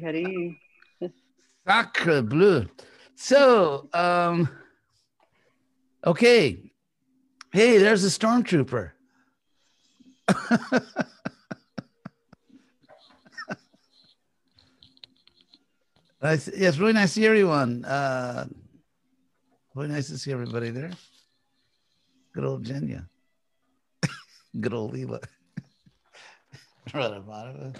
Hari. Sacre bleu. So, um, okay. Hey, there's a stormtrooper. nice. Yes, really nice to see everyone. Uh, really nice to see everybody there. Good old Jenya. Good old Leela. Radamano.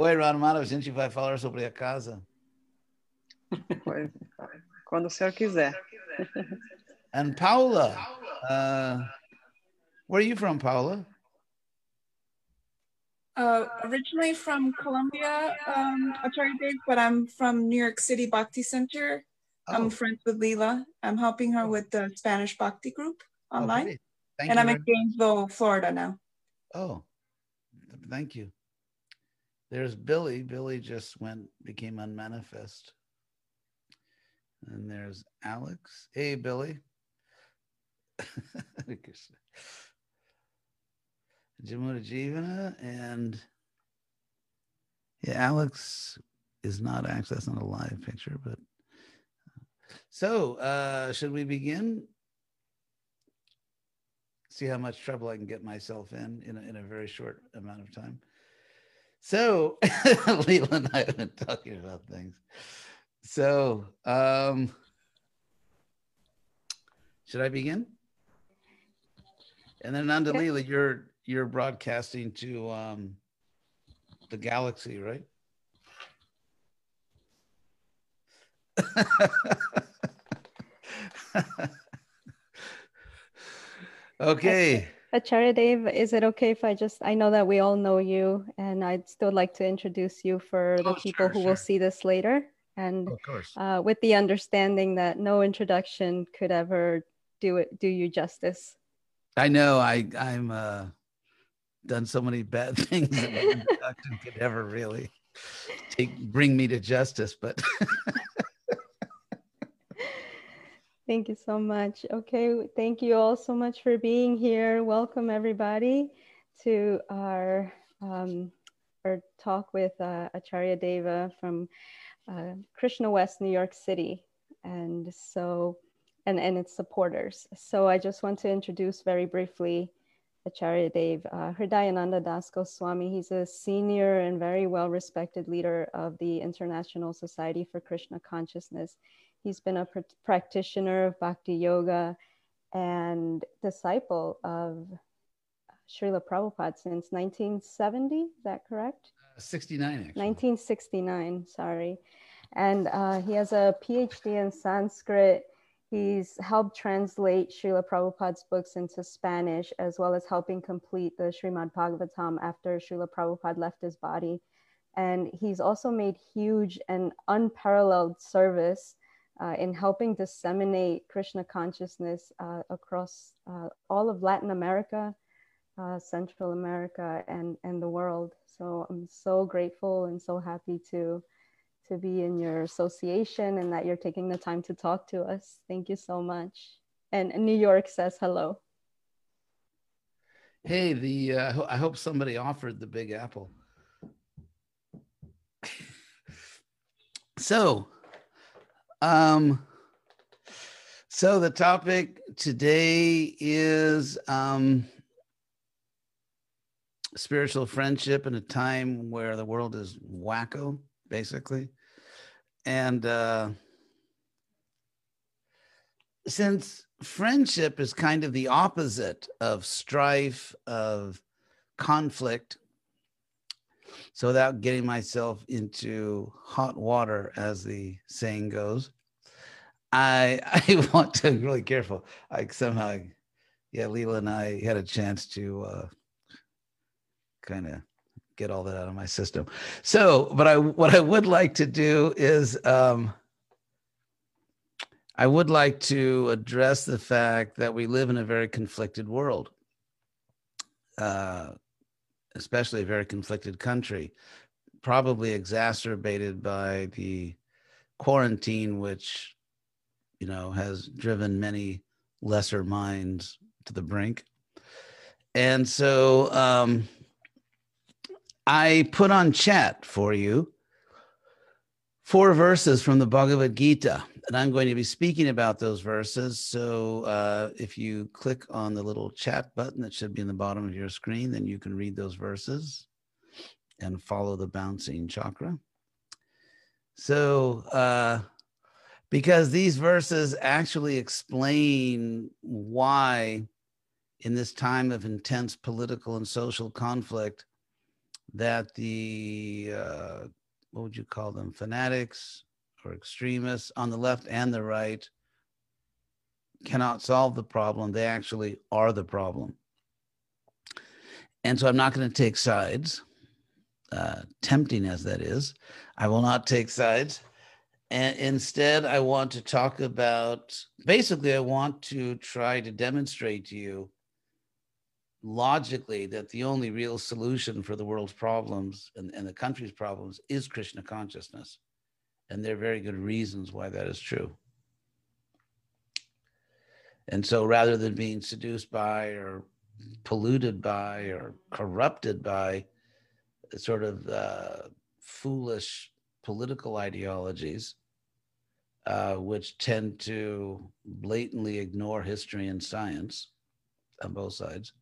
Oi, Radamano, a gente vai falar sobre a casa. Pois, Quando o senhor quiser. And Paula, uh, where are you from, Paula? Uh, originally from Colombia, um, Acharya Dev, but I'm from New York City Bhakti Center. Oh. I'm friends with Leela. I'm helping her with the Spanish Bhakti group Oh, online. great. Thank and you I'm in Gainesville, Florida now. Oh, thank you. There's Billy. Billy just went, became unmanifest. And there's Alex. Hey, Billy. Jamuna Jivana. And yeah, Alex is not actually, that's not a live picture, but so uh, should we begin? see how much trouble I can get myself in in a, in a very short amount of time. So, Leela and I have been talking about things. So, um, should I begin? And then Nanda Yeah. Leela, you're you're broadcasting to um, the galaxy, right? okay. Acharya Dev, is it okay if I just, I know that we all know you, and I'd still like to introduce you for the Oh, people sure, who sure. will see this later. And Of course. uh, with the understanding that no introduction could ever do it, do you justice. I know I I'm uh done so many bad things that no introduction could ever really take bring me to justice, but Thank you so much. Okay, thank you all so much for being here. Welcome everybody to our um, our talk with uh, Acharya Deva from uh, Krishna West, New York City, and so and and its supporters. So I just want to introduce very briefly Acharya Dev, uh, Hridayananda Das Goswami. He's a senior and very well respected leader of the International Society for Krishna Consciousness. He's been a pr- practitioner of Bhakti Yoga and disciple of Srila Prabhupada since 1970. Is that correct? 69 actually. 1969, sorry. And uh, he has a PhD in Sanskrit. He's helped translate Srila Prabhupada's books into Spanish, as well as helping complete the Srimad Bhagavatam after Srila Prabhupada left his body. And he's also made huge and unparalleled service uh, in helping disseminate Krishna consciousness uh, across uh, all of Latin America, uh, Central America, and, and the world. So I'm so grateful and so happy to to be in your association and that you're taking the time to talk to us. Thank you so much. And New York says hello. Hey, the uh, I hope somebody offered the Big Apple. so, um, so the topic today is um, spiritual friendship in a time where the world is wacko, basically, and uh, since friendship is kind of the opposite of strife of conflict so without getting myself into hot water as the saying goes i i want to be really careful. I somehow yeah leela and i had a chance to uh kind of get all that out of my system. So but i what i would like to do is um I would like to address the fact that we live in a very conflicted world, uh, especially a very conflicted country, probably exacerbated by the quarantine, which you know has driven many lesser minds to the brink. And so um, I put on chat for you four verses from the Bhagavad Gita, and I'm going to be speaking about those verses. So uh, if you click on the little chat button that should be in the bottom of your screen, then you can read those verses and follow the bouncing chakra. So, uh, because these verses actually explain why, in this time of intense political and social conflict, that the uh, what would you call them fanatics or extremists on the left and the right cannot solve the problem. They actually are the problem. And so i'm not going to take sides uh, tempting as that is. I will not take sides. And instead i want to talk about basically i want to try to demonstrate to you logically that the only real solution for the world's problems and, and the country's problems is Krishna consciousness. And there are very good reasons why that is true. And so rather than being seduced by or polluted by or corrupted by sort of uh, foolish political ideologies, uh, which tend to blatantly ignore history and science on both sides,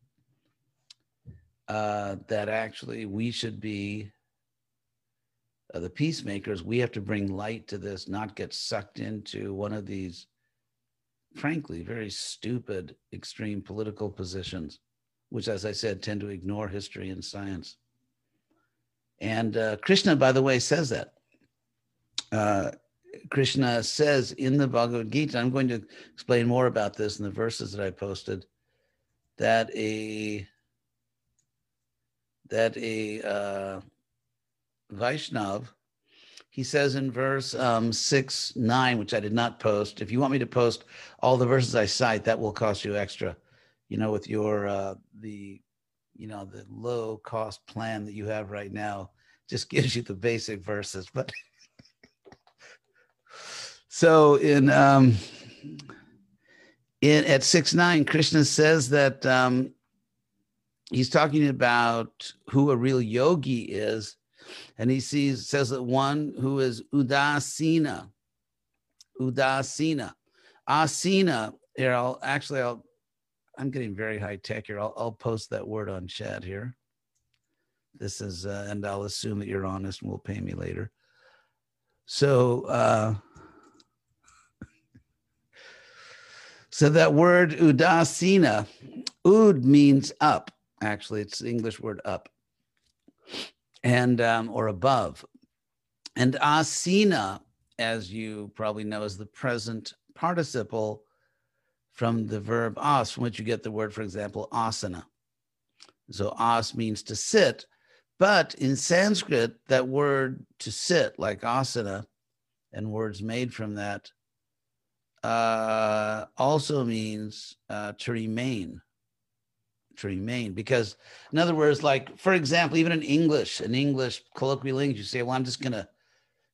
uh, that actually we should be the peacemakers. We have to bring light to this, not get sucked into one of these, frankly, very stupid, extreme political positions, which, as I said, tend to ignore history and science. And uh, Krishna, by the way, says that. Uh, Krishna says in the Bhagavad Gita, I'm going to explain more about this in the verses that I posted, that a that a uh, Vaishnav, he says in verse um, 6 9, which I did not post, if you want me to post all the verses I cite, that will cost you extra. You know, with your, uh, the, you know, the low cost plan that you have right now just gives you the basic verses. But so in, um, in at 6 9, Krishna says that um, he's talking about who a real yogi is and he sees says that one who is udasina udasina asina here i'll actually i'll i'm getting very high tech here. I'll, I'll post that word on chat here. This is uh, and i'll assume that you're honest and will pay me later. So uh so that word udasina ud means up. Actually, it's the English word up and um, or above. And asina, as you probably know, is the present participle from the verb as, from which you get the word, for example, asana. So as means to sit, but in Sanskrit, that word to sit, like asana, and words made from that, uh, also means uh, to remain to remain. Because in other words like for example even in english in english colloquial english you say well i'm just going to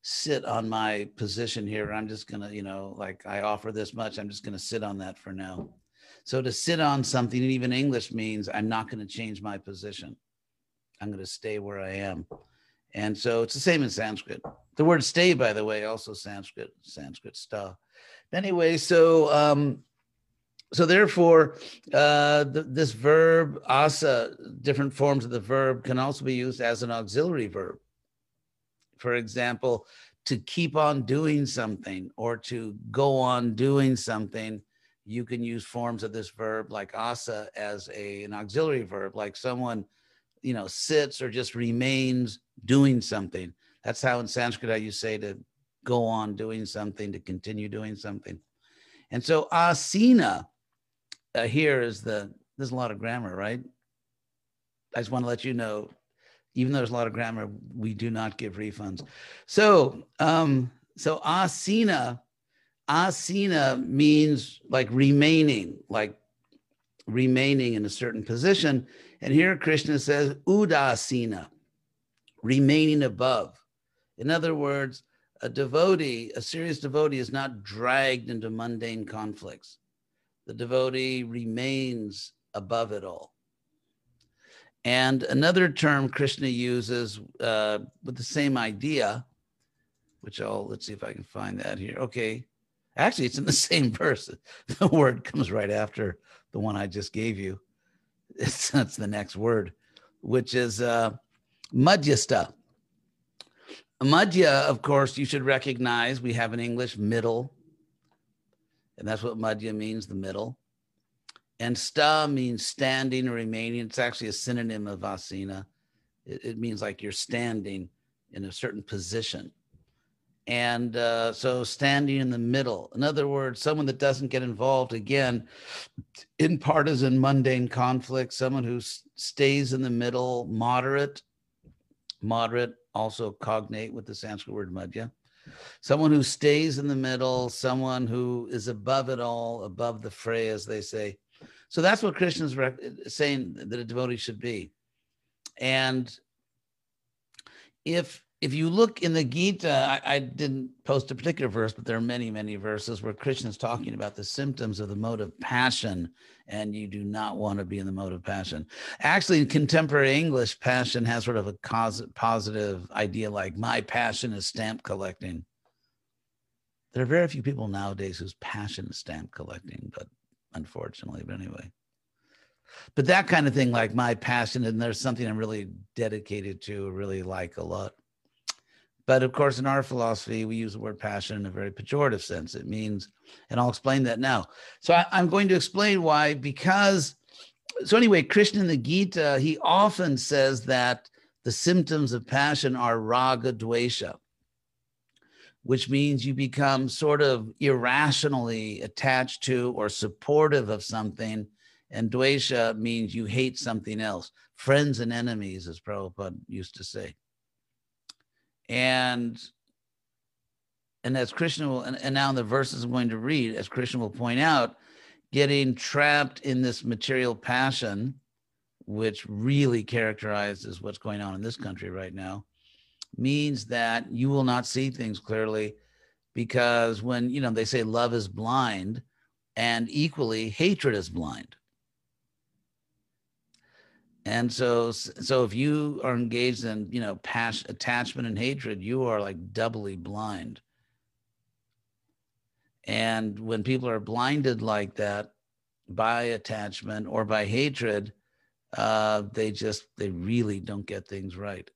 sit on my position here. I'm just going to you know like i offer this much. I'm just going to sit on that for now. So to sit on something even english means i'm not going to change my position. I'm going to stay where i am. And so it's the same in sanskrit. The word stay by the way also sanskrit sanskrit sta anyway so um so therefore, uh, th- this verb asa, different forms of the verb can also be used as an auxiliary verb. For example, to keep on doing something or to go on doing something, you can use forms of this verb like asa as a, an auxiliary verb, like someone, you know, sits or just remains doing something. That's how in Sanskrit I you say to go on doing something, to continue doing something. And so asina uh, here is the there's a lot of grammar, right? I just want to let you know, even though there's a lot of grammar, we do not give refunds. So, um, so asina, asina means like remaining, like remaining in a certain position. And here Krishna says udasina, remaining above. In other words, a devotee, a serious devotee, is not dragged into mundane conflicts the devotee remains above it all. And another term Krishna uses uh, with the same idea which I'll let's see if I can find that here. Okay. Actually, it's in the same verse. The word comes right after the one I just gave you. It's, that's the next word, which is uh, madhyasta. Madhya, of course, you should recognize we have in English middle, and that's what madhya means, the middle. And sta means standing or remaining. It's actually a synonym of asina. It, it means like you're standing in a certain position. And uh, so standing in the middle. In other words, someone that doesn't get involved again in partisan, mundane conflict, someone who s- stays in the middle, moderate, moderate, also cognate with the Sanskrit word madhya. Someone who stays in the middle, someone who is above it all, above the fray, as they say. So that's what Krishna is rec- saying that a devotee should be. And if if you look in the Gita, I, I, didn't post a particular verse, but there are many, many verses where Krishna is talking about the symptoms of the mode of passion, and you do not want to be in the mode of passion. Actually, in contemporary English, passion has sort of a cause, positive idea like my passion is stamp collecting. There are very few people nowadays whose passion is stamp collecting, but unfortunately, but anyway. But that kind of thing, like my passion, and there's something I'm really dedicated to, really like a lot. But of course, in our philosophy, we use the word passion in a very pejorative sense. It means, and I'll explain that now. So I, am going to explain why, because, so anyway, Krishna in the Gita, he often says that the symptoms of passion are raga dvesha, which means you become sort of irrationally attached to or supportive of something. And dvesha means you hate something else. Friends and enemies, as Prabhupada used to say and and as Krishna will, and, and now in the verses I'm going to read, as Krishna will point out, getting trapped in this material passion, which really characterizes what's going on in this country right now, means that you will not see things clearly because when you know they say love is blind and equally hatred is blind and so so if you are engaged in you know attachment and hatred you are like doubly blind. And when people are blinded like that by attachment or by hatred uh they just they really don't get things right.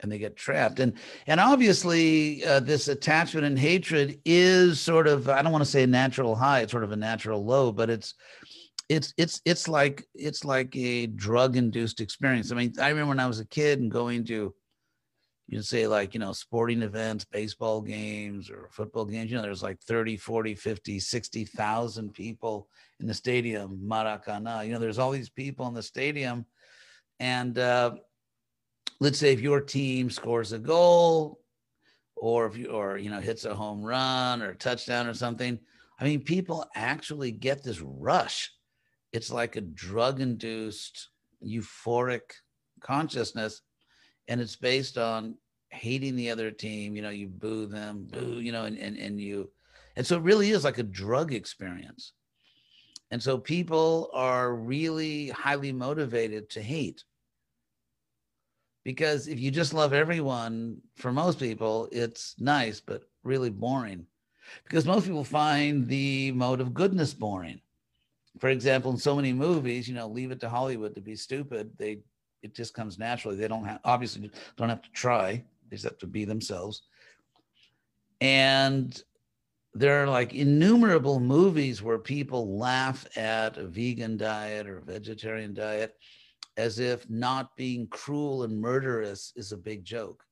And they get trapped. And and obviously uh, this attachment and hatred is sort of i don't want to say a natural high it's sort of a natural low but it's it's it's it's like it's like a drug induced experience. I mean, I remember when I was a kid and going to you'd say like, you know, sporting events, baseball games or football games, you know, there's like 30, 40, 50, 60,000 people in the stadium, Maracana. You know, there's all these people in the stadium and uh let's say if your team scores a goal or if you or you know hits a home run or touchdown or something, I mean, people actually get this rush it's like a drug induced euphoric consciousness and it's based on hating the other team you know you boo them boo you know and, and, and you and so it really is like a drug experience. And so people are really highly motivated to hate. Because if you just love everyone for most people it's nice but really boring. Because most people find the mode of goodness boring for example, in so many movies, you know, leave it to Hollywood to be stupid. They it just comes naturally. They don't have obviously don't have to try. They just have to be themselves. And there are like innumerable movies where people laugh at a vegan diet or vegetarian diet as if not being cruel and murderous is a big joke.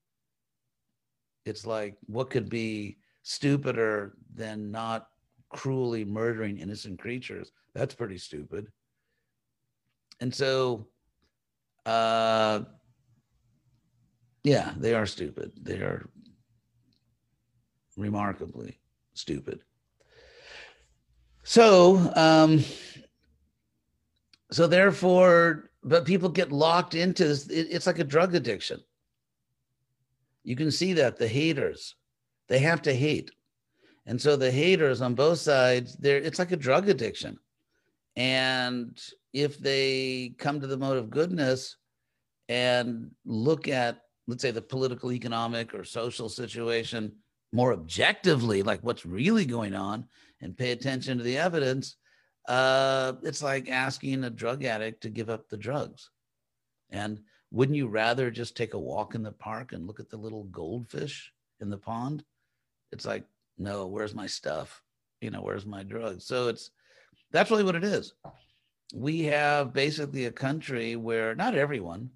It's like, what could be stupider than not cruelly murdering innocent creatures? That's pretty stupid. And so, uh, yeah, they are stupid. They are remarkably stupid. So, um, so therefore, but people get locked into this. It, it's like a drug addiction. You can see that the haters, they have to hate. And so the haters on both sides, they're it's like a drug addiction. And if they come to the mode of goodness and look at let's say the political, economic, or social situation more objectively, like what's really going on, and pay attention to the evidence, uh, it's like asking a drug addict to give up the drugs. And wouldn't you rather just take a walk in the park and look at the little goldfish in the pond? It's like, no, where's my stuff? You know, where's my drugs? So it's that's really what it is. We have basically a country where not everyone,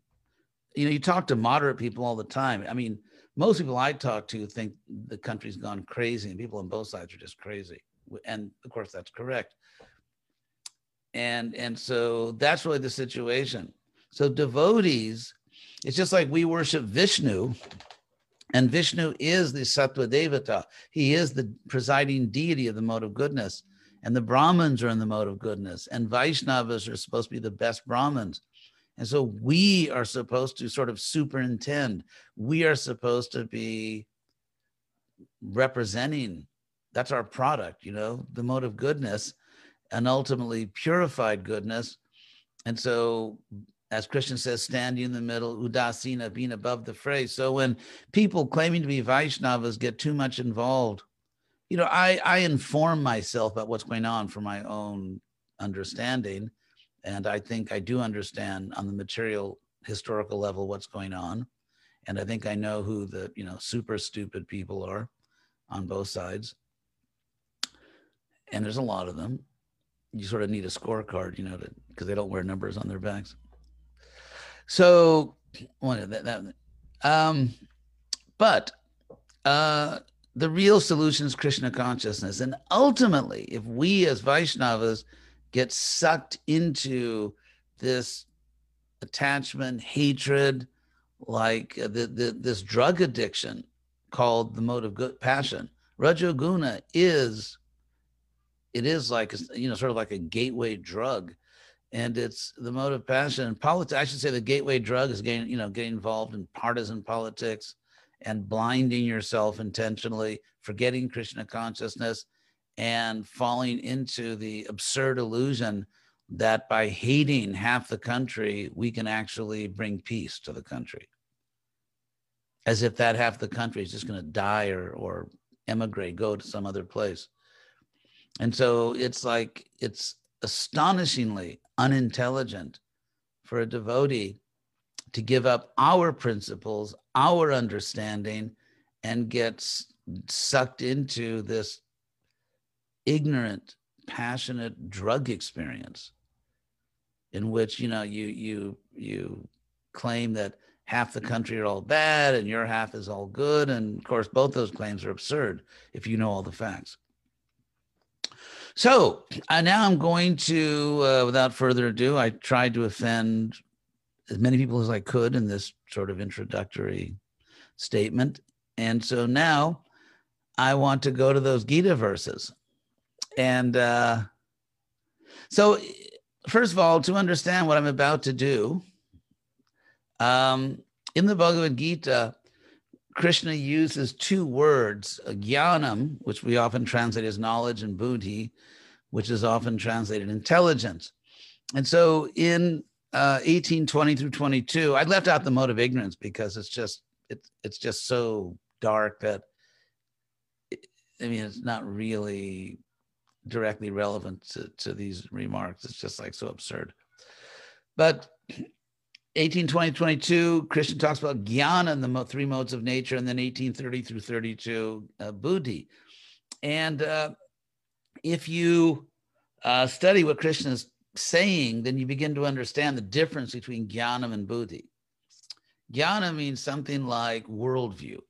you know, you talk to moderate people all the time. I mean, most people I talk to think the country's gone crazy and people on both sides are just crazy. And of course, that's correct. And, and so that's really the situation. So devotees, it's just like we worship Vishnu, and Vishnu is the Sattva Devata. He is the presiding deity of the mode of goodness. And the Brahmins are in the mode of goodness. And Vaishnavas are supposed to be the best Brahmins. And so we are supposed to sort of superintend. We are supposed to be representing, that's our product, you know, the mode of goodness and ultimately purified goodness. And so, as Krishna says, standing in the middle, udasina, being above the fray. So when people claiming to be Vaishnavas get too much involved, you know, I, I inform myself about what's going on for my own understanding and I think I do understand on the material historical level what's going on. And I think I know who the, you know, super stupid people are on both sides. And there's a lot of them. You sort of need a scorecard, you know, because they don't wear numbers on their backs. So, one that, that, um, but uh, the real solution is Krishna consciousness. And ultimately, if we as Vaishnavas get sucked into this attachment, hatred, like uh, the, the, this drug addiction called the mode of good passion. Rajoguna is, it is like, you know, sort of like a gateway drug. And it's the mode of passion. Politics, I should say the gateway drug is getting, you know, getting involved in partisan politics and blinding yourself intentionally, forgetting Krishna consciousness and falling into the absurd illusion that by hating half the country, we can actually bring peace to the country. As if that half the country is just going to die or, or emigrate, go to some other place. And so it's like, it's astonishingly unintelligent for a devotee to give up our principles, our understanding, and get sucked into this ignorant, passionate drug experience in which you know you you you claim that half the country are all bad and your half is all good. And of course both those claims are absurd if you know all the facts. So uh, now i'm going to uh, without further ado i tried to offend as many people as i could in this sort of introductory statement and so now i want to go to those gita verses and uh, so, first of all, to understand what I'm about to do, um, in the Bhagavad Gita, Krishna uses two words, jnanam, which we often translate as knowledge, and buddhi, which is often translated intelligence. And so in uh, 1820 through 22, I left out the mode of ignorance because it's just it's it's just so dark that it, I mean it's not really directly relevant to, to these remarks. It's just like so absurd. But 18, 20, 22, Krishna talks about jnana and the three modes of nature, and then 1830 through 32, uh, buddhi. And uh, if you uh, study what Krishna is saying, then you begin to understand the difference between jnana and buddhi. Jnana means something like worldview,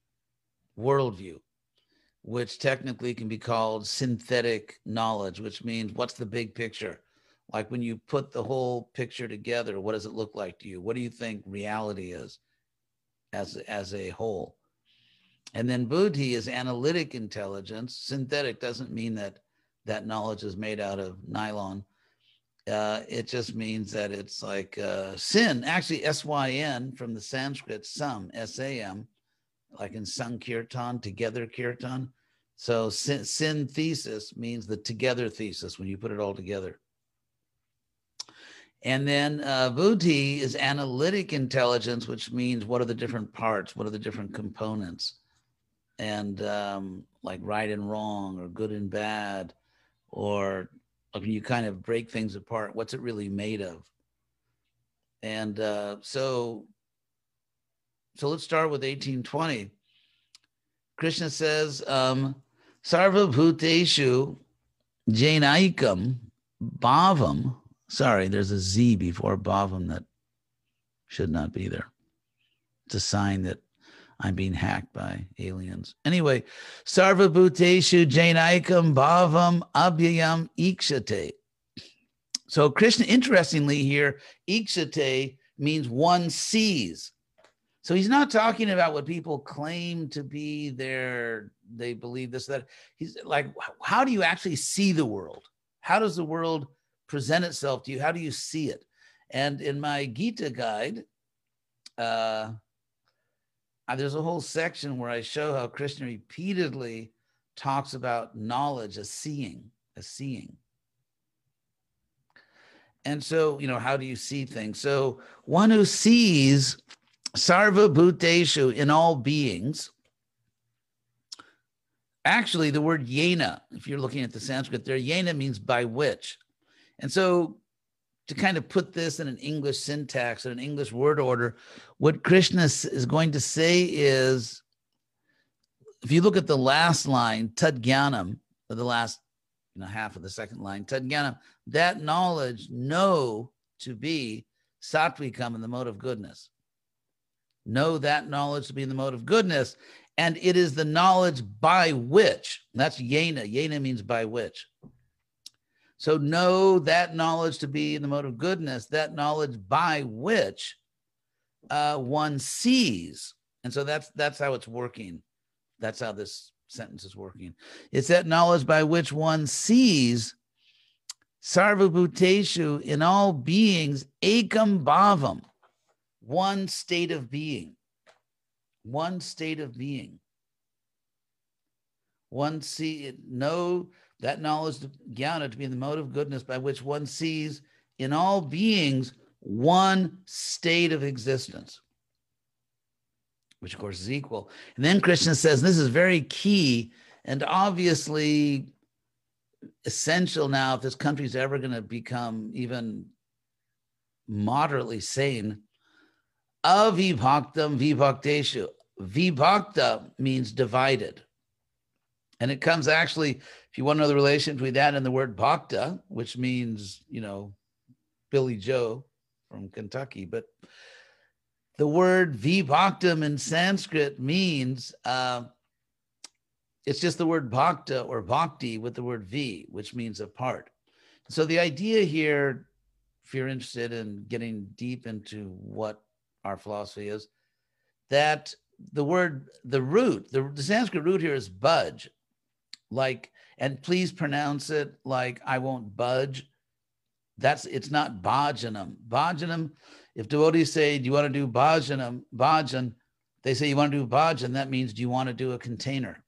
worldview which technically can be called synthetic knowledge, which means what's the big picture? Like when you put the whole picture together, what does it look like to you? What do you think reality is as, as a whole? And then buddhi is analytic intelligence. Synthetic doesn't mean that that knowledge is made out of nylon. Uh, it just means that it's like uh, sin, actually, S Y N from the Sanskrit, sam, S A M, like in Sankirtan, together kirtan. So synthesis means the together thesis when you put it all together. And then uh, is analytic intelligence, which means what are the different parts, what are the different components, and um, like right and wrong, or good and bad, or like you kind of break things apart. What's it really made of? And uh, so, so let's start with 1820. Krishna says, um, Sarva Bhuteshu Yenaikam Bhavam. Sorry, there's a Z before Bhavam that should not be there. It's a sign that I'm being hacked by aliens. Anyway, Sarva Bhuteshu Yenaikam Bhavam Avyayam Ikshate. So Krishna, interestingly here, Ikshate means one sees. So he's not talking about what people claim to be their, they believe this, that. He's like, how do you actually see the world? How does the world present itself to you? How do you see it? And in my Gita guide, uh, there's a whole section where I show how Krishna repeatedly talks about knowledge as seeing, as seeing. And so, you know, how do you see things? So, one who sees Sarva Bhuteshu in all beings. Actually, the word yena, if you're looking at the Sanskrit there, yena means by which. And so, to kind of put this in an English syntax or an English word order, what Krishna is going to say is if you look at the last line, Tadgyanam, or the last you know, half of the second line, Tadgyanam, that knowledge know to be Satvikam in the mode of goodness know that knowledge to be in the mode of goodness. And it is the knowledge by which, that's yena. Yena means by which. So know that knowledge to be in the mode of goodness, that knowledge by which uh, one sees. And so that's that's how it's working. That's how this sentence is working. It's that knowledge by which one sees sarvabhuteshu in all beings ekam bhavam one state of being, one state of being. One see know that knowledge jnana to be the mode of goodness by which one sees in all beings one state of existence, which of course is equal. And then Krishna says this is very key and obviously essential now if this country is ever going to become even moderately sane Avibhaktam vibhakteshu. Vibhakta means divided. And it comes actually, if you want to know the relation between that and the word bhakta, which means, you know, Billy Joe from Kentucky, but the word vibhaktam in Sanskrit means uh, it's just the word bhakta or bhakti with the word v, which means apart. So the idea here, if you're interested in getting deep into what our philosophy is that the word, the root, the, the Sanskrit root here is budge, like, and please pronounce it like I won't budge. That's it's not bhajanam. Bhajanam, if devotees say, Do you want to do bhajanam, bhajan, they say you want to do bhajan, that means do you want to do a container?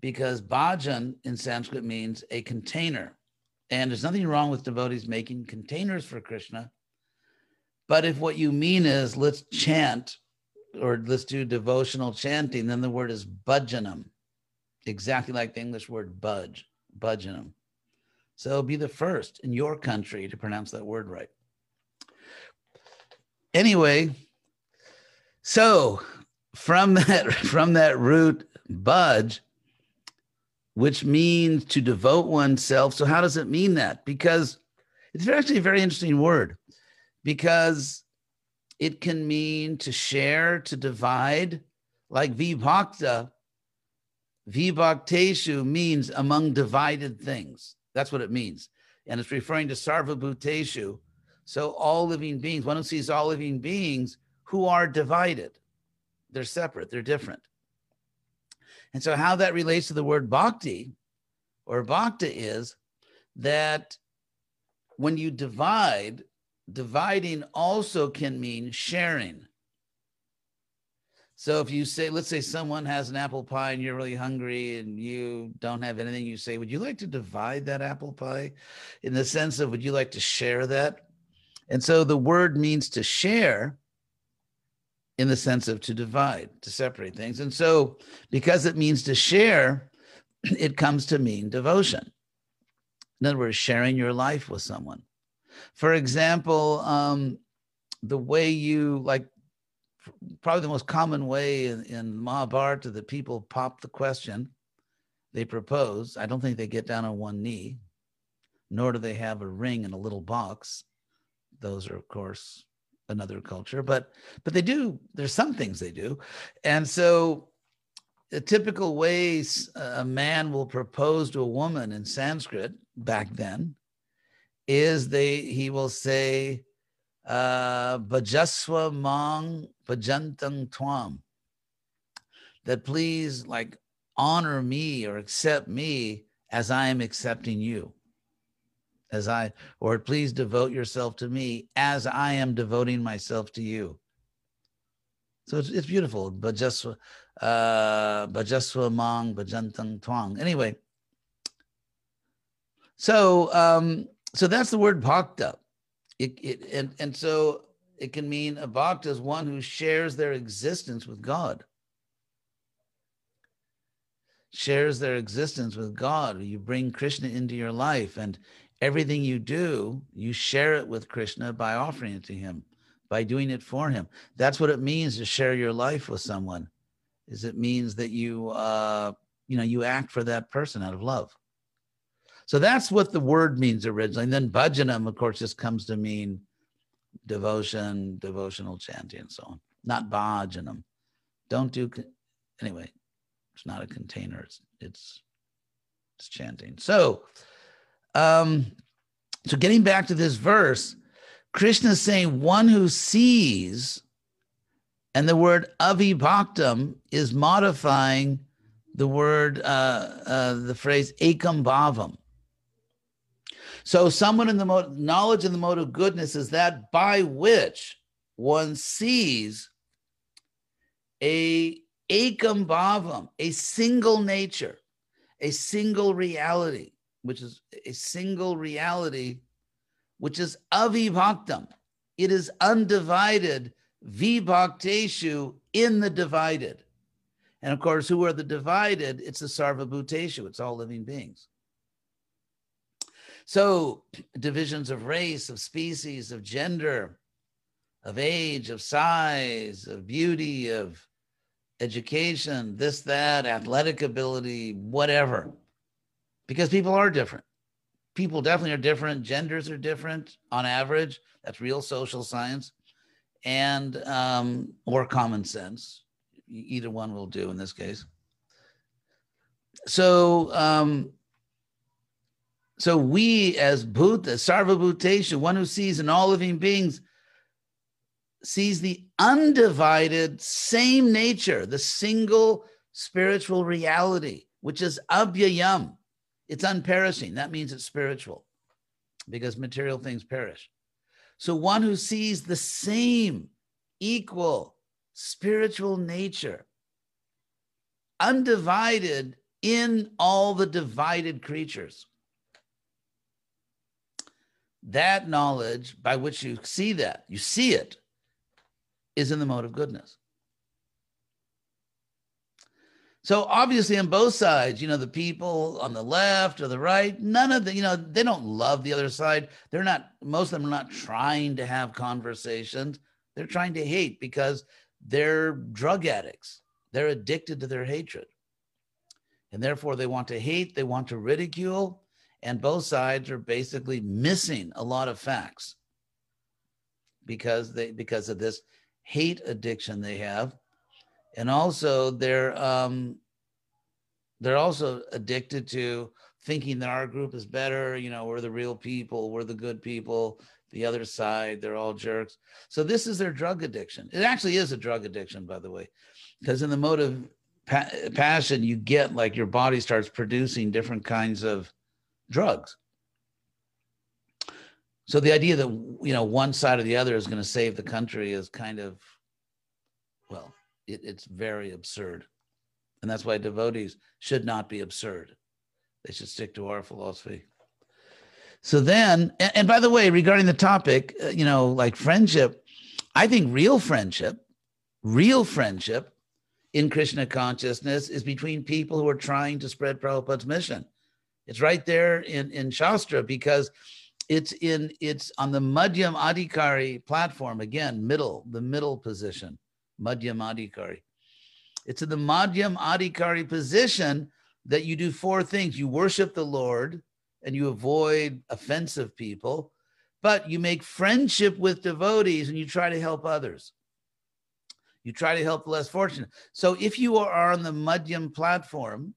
Because bhajan in Sanskrit means a container. And there's nothing wrong with devotees making containers for Krishna but if what you mean is let's chant or let's do devotional chanting, then the word is bhajanam, exactly like the English word budge, bhajanam. So be the first in your country to pronounce that word right. Anyway, so from that from that root budge, which means to devote oneself. So how does it mean that? Because it's actually a very interesting word because it can mean to share, to divide, like vibhakta. Vibhakteshu means among divided things. That's what it means. And it's referring to sarvabhuteshu. So all living beings, one who sees all living beings who are divided. They're separate, they're different. And so how that relates to the word bhakti or bhakta is that when you divide, dividing also can mean sharing. So if you say, let's say someone has an apple pie and you're really hungry and you don't have anything, you say, would you like to divide that apple pie in the sense of, would you like to share that? And so the word means to share in the sense of to divide, to separate things. And so because it means to share, it comes to mean devotion. In other words, sharing your life with someone. For example, um, the way you like probably the most common way in, in Mahabharata that people pop the question they propose. I don't think they get down on one knee, nor do they have a ring in a little box. Those are, of course, another culture, but but they do. There's some things they do, and so the typical ways a man will propose to a woman in Sanskrit back then is they he will say uh, Bhajaswa Mang Bhajantang Twam. That please like honor me or accept me as I am accepting you. As I, or please devote yourself to me as I am devoting myself to you. So it's, it's beautiful. Bhajaswa, uh, Bhajaswa Mang Bhajantang Twang. Anyway, so um, so that's the word bhakta. It, it, and, and so it can mean a bhakta is one who shares their existence with God. Shares their existence with God. You bring Krishna into your life, and everything you do, you share it with Krishna by offering it to him, by doing it for him. That's what it means to share your life with someone. Is it means that you uh, you know you act for that person out of love. So that's what the word means originally. And then bhajanam, of course, just comes to mean devotion, devotional chanting, and so on. Not bhajanam. Don't do anyway. It's not a container. It's it's it's chanting. So, um, so getting back to this verse, Krishna is saying one who sees, and the word avibhaktam is modifying the word, uh, uh, the phrase ekam bhavam. So, someone in the mode, knowledge in the mode of goodness is that by which one sees a ekam bhavam, a single nature, a single reality, which is a single reality, which is avibhaktam. It is undivided, vibhakteshu, in the divided. And of course, who are the divided? It's the sarvabhuteshu, it's all living beings. So, divisions of race, of species, of gender, of age, of size, of beauty, of education, this, that, athletic ability, whatever. Because people are different. People definitely are different. Genders are different on average. That's real social science and um, or common sense. Either one will do in this case. So um, so we as Bhuta, Sarvabhuteshu, one who sees in all living beings, sees the undivided same nature, the single spiritual reality, which is avyayam. It's unperishing. That means it's spiritual because material things perish. So one who sees the same equal spiritual nature, undivided in all the divided creatures that knowledge by which you see that, you see it, is in the mode of goodness. So obviously on both sides, you know, the people on the left or the right, none of the, you know, they don't love the other side. They're not, most of them are not trying to have conversations. They're trying to hate because they're drug addicts. They're addicted to their hatred. And therefore they want to hate, they want to ridicule, and both sides are basically missing a lot of facts because they because of this hate addiction they have. And also they're um they're also addicted to thinking that our group is better you know we're the real people we're the good people the other side they're all jerks. So this is their drug addiction. It actually is a drug addiction by the way because in the mode of pa- passion you get like your body starts producing different kinds of drugs. So the idea that you know one side or the other is going to save the country is kind of well, It, it's very absurd. And that's why devotees should not be absurd. They should stick to our philosophy. So then, and, and by the way, regarding the topic, uh, you know, like friendship, I think real friendship, real friendship in Krishna consciousness is between people who are trying to spread Prabhupada's mission. It's right there in, in Shastra because it's in it's on the Madhyam Adhikari platform again, middle, the middle position, Madhyam Adhikari. It's in the Madhyam Adhikari position that you do four things: you worship the Lord, and you avoid offensive people, but you make friendship with devotees and you try to help others. You try to help the less fortunate. So if you are on the Madhyam platform,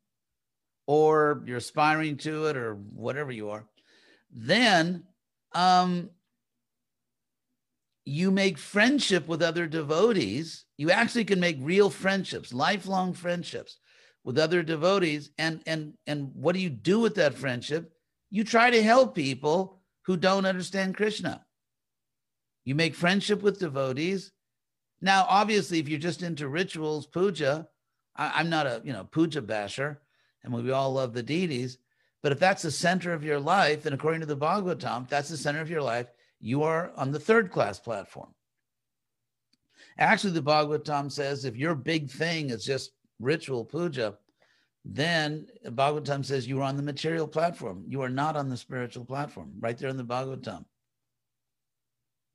or you're aspiring to it, or whatever you are, then um, you make friendship with other devotees. You actually can make real friendships, lifelong friendships with other devotees. And and and what do you do with that friendship? You try to help people who don't understand Krishna. You make friendship with devotees. Now, obviously, if you're just into rituals, puja, I, am not a you know puja basher, and we all love the deities. But if that's the center of your life, then according to the Bhagavatam, that's the center of your life, you are on the third class platform. Actually, the Bhagavatam says if your big thing is just ritual puja, then Bhagavatam says you are on the material platform. You are not on the spiritual platform, right there in the Bhagavatam.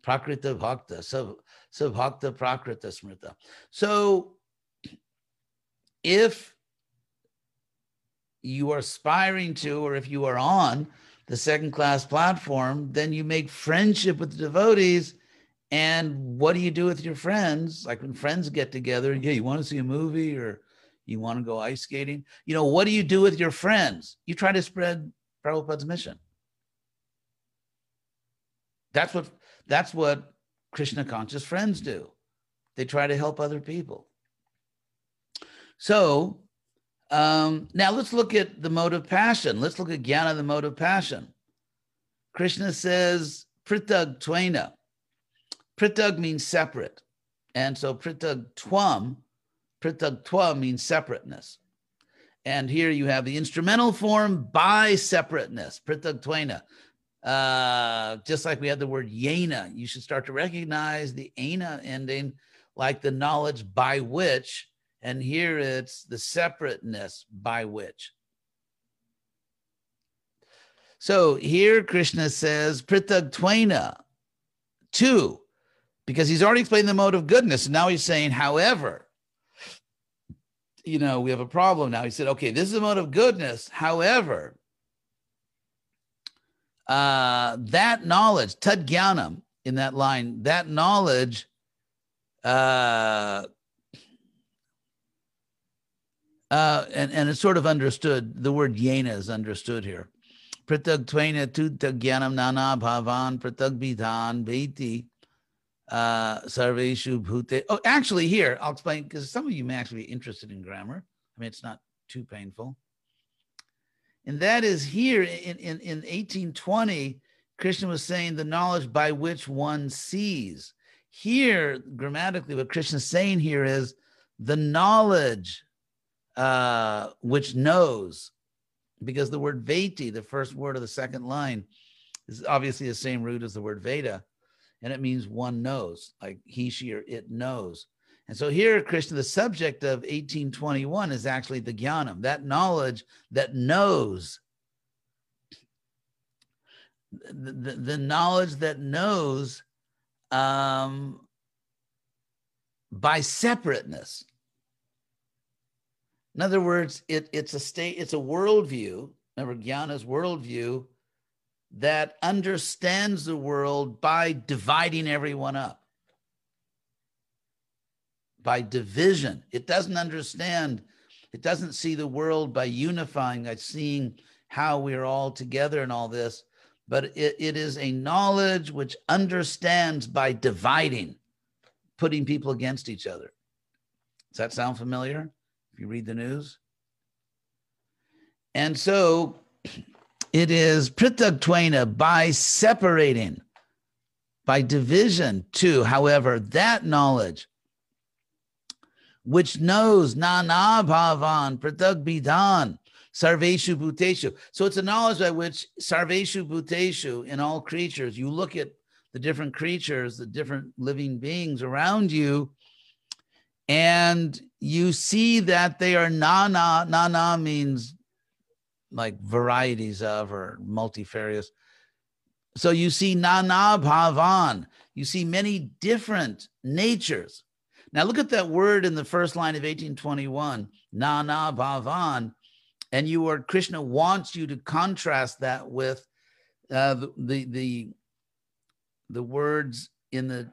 Prakrita Bhakta, Sabhakta Prakrita Smrita. So if you are aspiring to, or if you are on the second class platform, then you make friendship with the devotees. And what do you do with your friends? Like when friends get together, yeah, you want to see a movie or you want to go ice skating. You know, what do you do with your friends? You try to spread Prabhupada's mission. That's what that's what Krishna conscious friends do. They try to help other people. So um, now let's look at the mode of passion. Let's look at Jnana, the mode of passion. Krishna says pritag twaina. Pritag means separate. And so pritag twam Pritagtva means separateness. And here you have the instrumental form by separateness, pritagtvaina. Uh, just like we had the word yena, you should start to recognize the ana ending like the knowledge by which, and here it's the separateness by which. So here Krishna says pritagtvaina, two, because he's already explained the mode of goodness. And now he's saying, however, you know, we have a problem now. He said, okay, this is a mode of goodness. However, uh, that knowledge, tadgyanam in that line, that knowledge, uh, uh, and, and it's sort of understood. The word yena is understood here. Pritag tvena tu tagyanam nana bhavan pritag bidhan beti uh, Sarveshu Bhute. Oh, actually, here, I'll explain because some of you may actually be interested in grammar. I mean, it's not too painful. And that is here in, in, in 1820, Krishna was saying the knowledge by which one sees. Here, grammatically, what Krishna's saying here is the knowledge uh, which knows, because the word veti, the first word of the second line, is obviously the same root as the word Veda and it means one knows, like he, she, or it knows. And so here, Krishna, the subject of 1821 is actually the jnanam, that knowledge that knows, the, the, the knowledge that knows um, by separateness. In other words, it, it's a state, it's a worldview. Remember, jnana's worldview that understands the world by dividing everyone up, by division. It doesn't understand, it doesn't see the world by unifying, by seeing how we're all together and all this, but it, it is a knowledge which understands by dividing, putting people against each other. Does that sound familiar you read the news? And so it is pritagtwaina by separating, by division too. However, that knowledge which knows na na bhavan pratak bidhan sarveshu bhuteshu. So it's a knowledge by which sarveshu bhuteshu in all creatures, you look at the different creatures, the different living beings around you, and you see that they are na na na na means like varieties of or multifarious. So you see nana bhavan, you see many different natures. Now look at that word in the first line of 1821, nana bhavan, and you are Krishna wants you to contrast that with uh, the, the the the words in the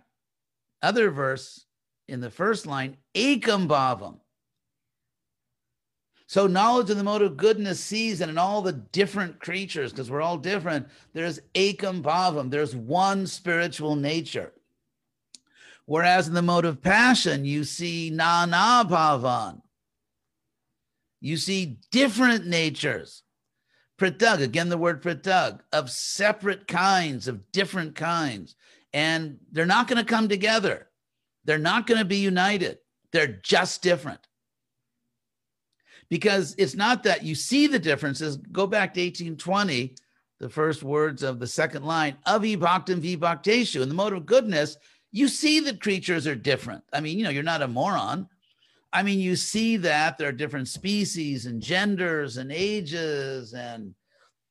other verse in the first line, ekam bhavam. So knowledge of the mode of goodness sees and in all the different creatures, because we're all different, there's Akam bhavam, there's one spiritual nature. Whereas in the mode of passion, you see nana bhavan. You see different natures. Pratag, again, the word pratag, of separate kinds, of different kinds. And they're not going to come together. They're not going to be united. They're just different because it's not that you see the differences. Go back to 1820, the first words of the second line, avi bhaktam vibhakteshu. In the mode of goodness, you see that creatures are different. I mean, you know, you're not a moron. I mean, you see that there are different species and genders and ages and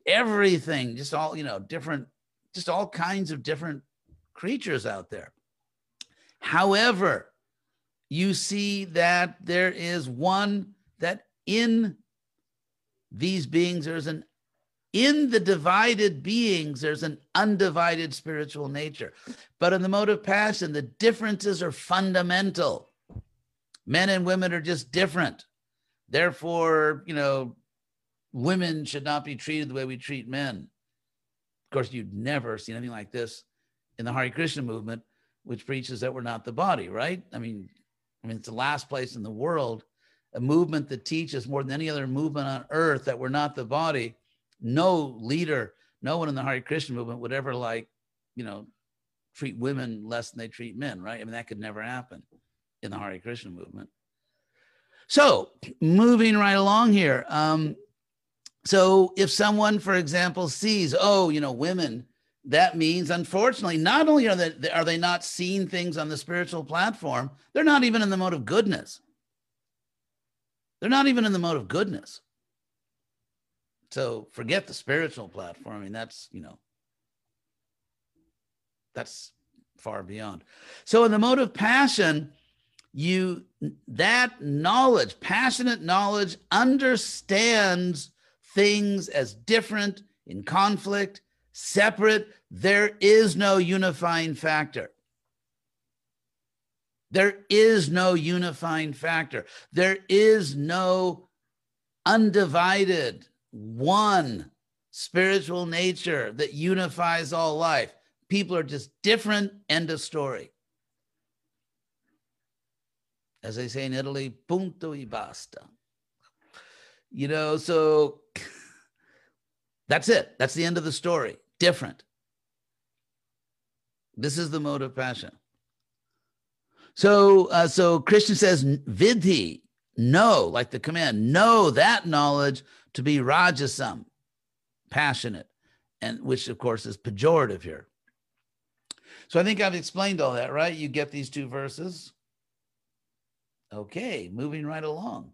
everything, just all, you know, different, just all kinds of different creatures out there. However, you see that there is one that in these beings, there's an in the divided beings, there's an undivided spiritual nature. But in the mode of passion, the differences are fundamental. Men and women are just different. Therefore, you know, women should not be treated the way we treat men. Of course, you'd never seen anything like this in the Hare Krishna movement, which preaches that we're not the body, right? I mean, I mean, it's the last place in the world a movement that teaches more than any other movement on earth that we're not the body, no leader, no one in the Hare Krishna movement would ever like, you know, treat women less than they treat men, right? I mean, that could never happen in the Hare Krishna movement. So, moving right along here. Um, so, if someone, for example, sees, oh, you know, women, that means, unfortunately, not only are they, are they not seeing things on the spiritual platform, they're not even in the mode of goodness. They're not even in the mode of goodness. So forget the spiritual platform. I mean, that's, you know, that's far beyond. So in the mode of passion, you that knowledge, passionate knowledge, understands things as different, in conflict, separate. There is no unifying factor. There is no unifying factor. There is no undivided, one spiritual nature that unifies all life. People are just different. End of story. As they say in Italy, punto e basta. You know, so that's it. That's the end of the story. Different. This is the mode of passion. So, uh, so Krishna says, vidhi, know, like the command, know that knowledge to be rajasam, passionate, and which of course is pejorative here. So I think I've explained all that, right? You get these two verses. Okay, moving right along.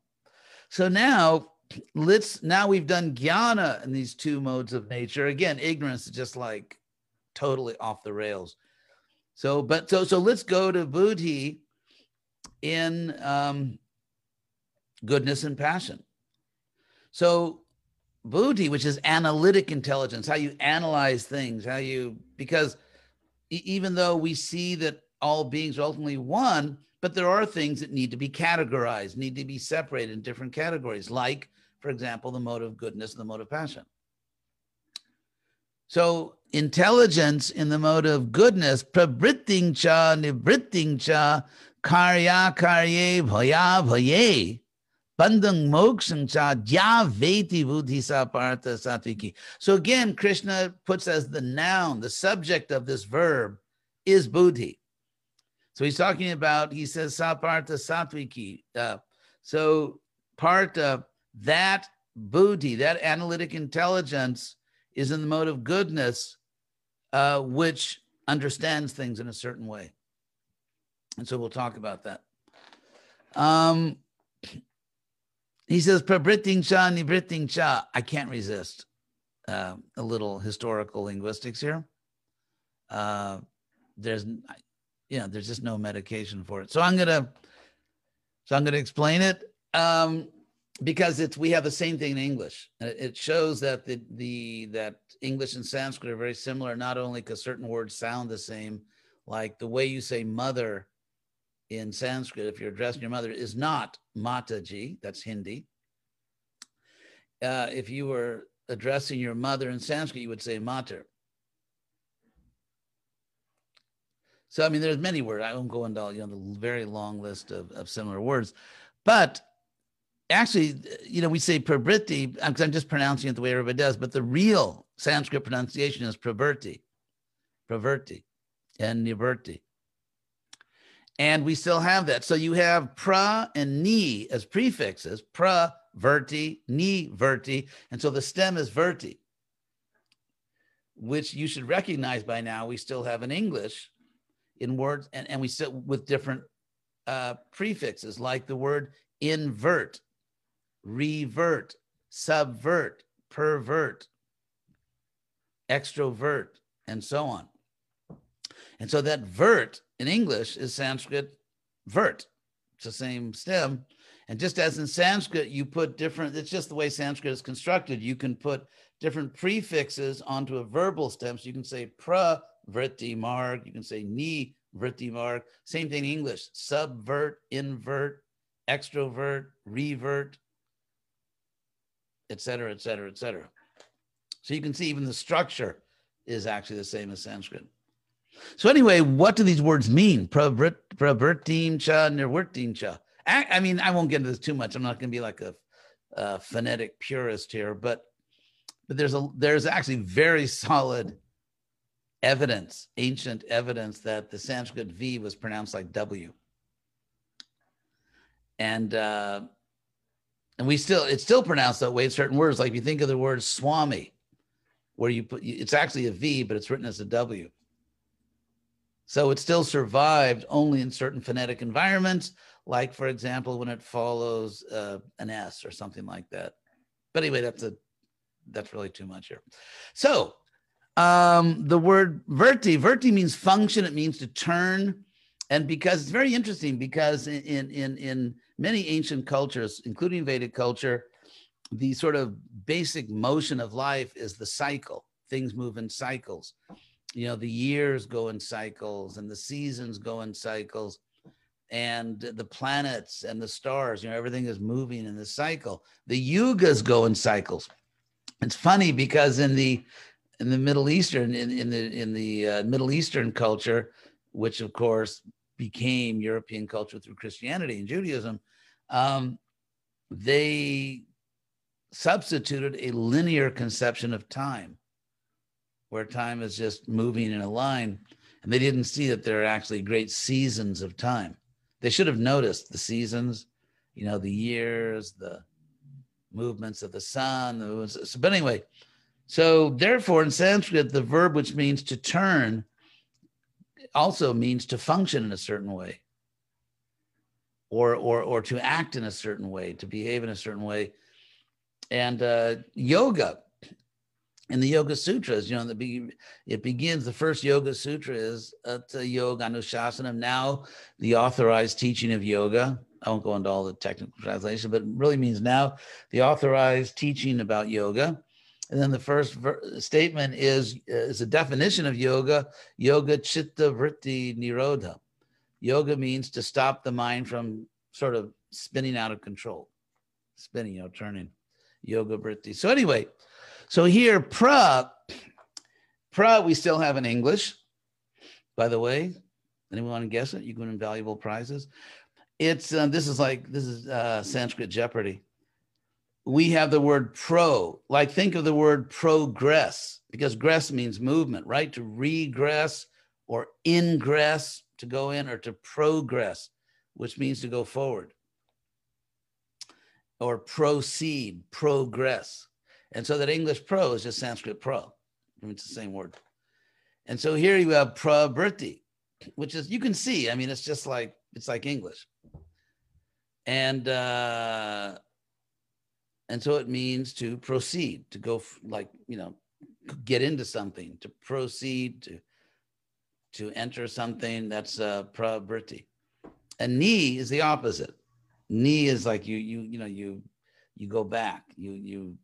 So now let's now we've done jnana in these two modes of nature. Again, ignorance is just like totally off the rails. So, but so so let's go to buddhi in um, goodness and passion. So buddhi, which is analytic intelligence, how you analyze things, how you because even though we see that all beings are ultimately one, but there are things that need to be categorized, need to be separated in different categories, like, for example, the mode of goodness and the mode of passion. So intelligence in the mode of goodness, prabritting cha, nivritting cha, karya karye bhaya bhaye, bandang mokshang cha, ya veti buddhisa partha satviki. So again, Krishna puts as the noun, the subject of this verb is buddhi. So he's talking about, he says, Saparta Satviki. Uh, so part of that buddhi, that analytic intelligence, is in the mode of goodness, uh, which understands things in a certain way. And so we'll talk about that. Um, he says, Prabriting cha, nibriting cha. I can't resist uh, a little historical linguistics here. Uh, there's, you know, there's just no medication for it. So I'm gonna, so I'm gonna explain it um, because it's we have the same thing in English. It shows that the the that English and Sanskrit are very similar, not only because certain words sound the same, like the way you say mother in Sanskrit, if you're addressing your mother, is not Mataji, that's Hindi. Uh, if you were addressing your mother in Sanskrit, you would say mater. So, I mean, there's many words. I won't go into all, you know, the very long list of, of similar words. But actually, you know, we say prabriti because I'm just pronouncing it the way everybody does, but the real Sanskrit pronunciation is pravrti, pravrti, and nivrti. And we still have that. So you have pra and ni as prefixes, pra, verti, ni, verti. And so the stem is verti, which you should recognize by now. We still have in English in words, and, and we still with different uh, prefixes like the word invert, revert, subvert, pervert, extrovert, and so on. And so that vert in English is Sanskrit vert. It's the same stem. And just as in Sanskrit, you put different, it's just the way Sanskrit is constructed. You can put different prefixes onto a verbal stem. So you can say pra vritti marg, you can say ni vritti marg. Same thing in English, subvert, invert, extrovert, revert, etc., etc., etc. So you can see even the structure is actually the same as Sanskrit. So anyway, what do these words mean? Pravertim cha, nirvertim. I mean, I won't get into this too much. I'm not going to be like a, a, phonetic purist here, but but there's a there's actually very solid evidence, ancient evidence that the Sanskrit V was pronounced like W. And uh, and we still it's still pronounced that way in certain words. Like if you think of the word Swami, where you put it's actually a V, but it's written as a W. So it still survived only in certain phonetic environments, like for example when it follows uh, an S or something like that. But anyway, that's a that's really too much here. So um, the word verti, verti means function. It means to turn, and because it's very interesting because in in in many ancient cultures, including Vedic culture, the sort of basic motion of life is the cycle. Things move in cycles. You know the years go in cycles and the seasons go in cycles and the planets and the stars you know everything is moving in the cycle. The yugas go in cycles. It's funny because in the in the middle eastern in, in the in the uh, middle eastern culture which of course became european culture through christianity and judaism um, they substituted a linear conception of time where time is just moving in a line. And they didn't see that there are actually great seasons of time. They should have noticed the seasons, you know, the years, the movements of the sun. The, but anyway, so therefore in Sanskrit, the verb which means to turn also means to function in a certain way. Or, or, or to act in a certain way, to behave in a certain way. And uh, yoga in the Yoga Sutras, you know, the it begins, the first Yoga Sutra is Atha Yoga Anushasanam, now the authorized teaching of yoga. I won't go into all the technical translation, but it really means now the authorized teaching about yoga. And then the first ver- statement is, is a definition of yoga, yoga chitta vritti nirodha. Yoga means to stop the mind from sort of spinning out of control, spinning, you know, turning, yoga vritti. So anyway, so here, pra, pra, we still have in English. By the way, anyone want to guess it? You can win valuable prizes. It's uh, this is like this is uh, Sanskrit Jeopardy. We have the word pro, like think of the word progress, because gress means movement, right? To regress or ingress, to go in, or to progress, which means to go forward, or proceed, progress. And so that English pro is just Sanskrit pro. It's the same word. And so here you have pravrti, which is you can see. I mean, it's just like it's like English. And uh, and so it means to proceed, to go like you know, get into something, to proceed, to to enter something. That's uh, pravrti. And ni is the opposite. Ni is like you you you know you you go back. You you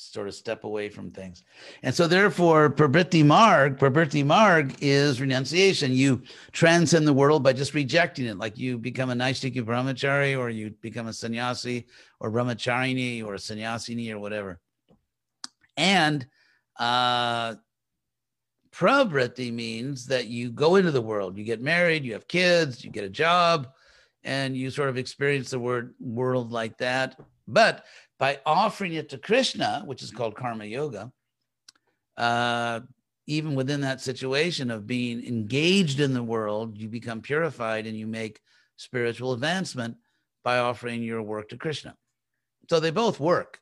sort of step away from things. And so therefore, pravrti marg, pravrti marg is renunciation. You transcend the world by just rejecting it. Like you become a Naishtiki brahmachari or you become a sannyasi or brahmacharini or a sannyasini or whatever. And uh, pravrti means that you go into the world, you get married, you have kids, you get a job, and you sort of experience the word world like that. But by offering it to Krishna, which is called karma yoga, uh, even within that situation of being engaged in the world, you become purified and you make spiritual advancement by offering your work to Krishna. So they both work.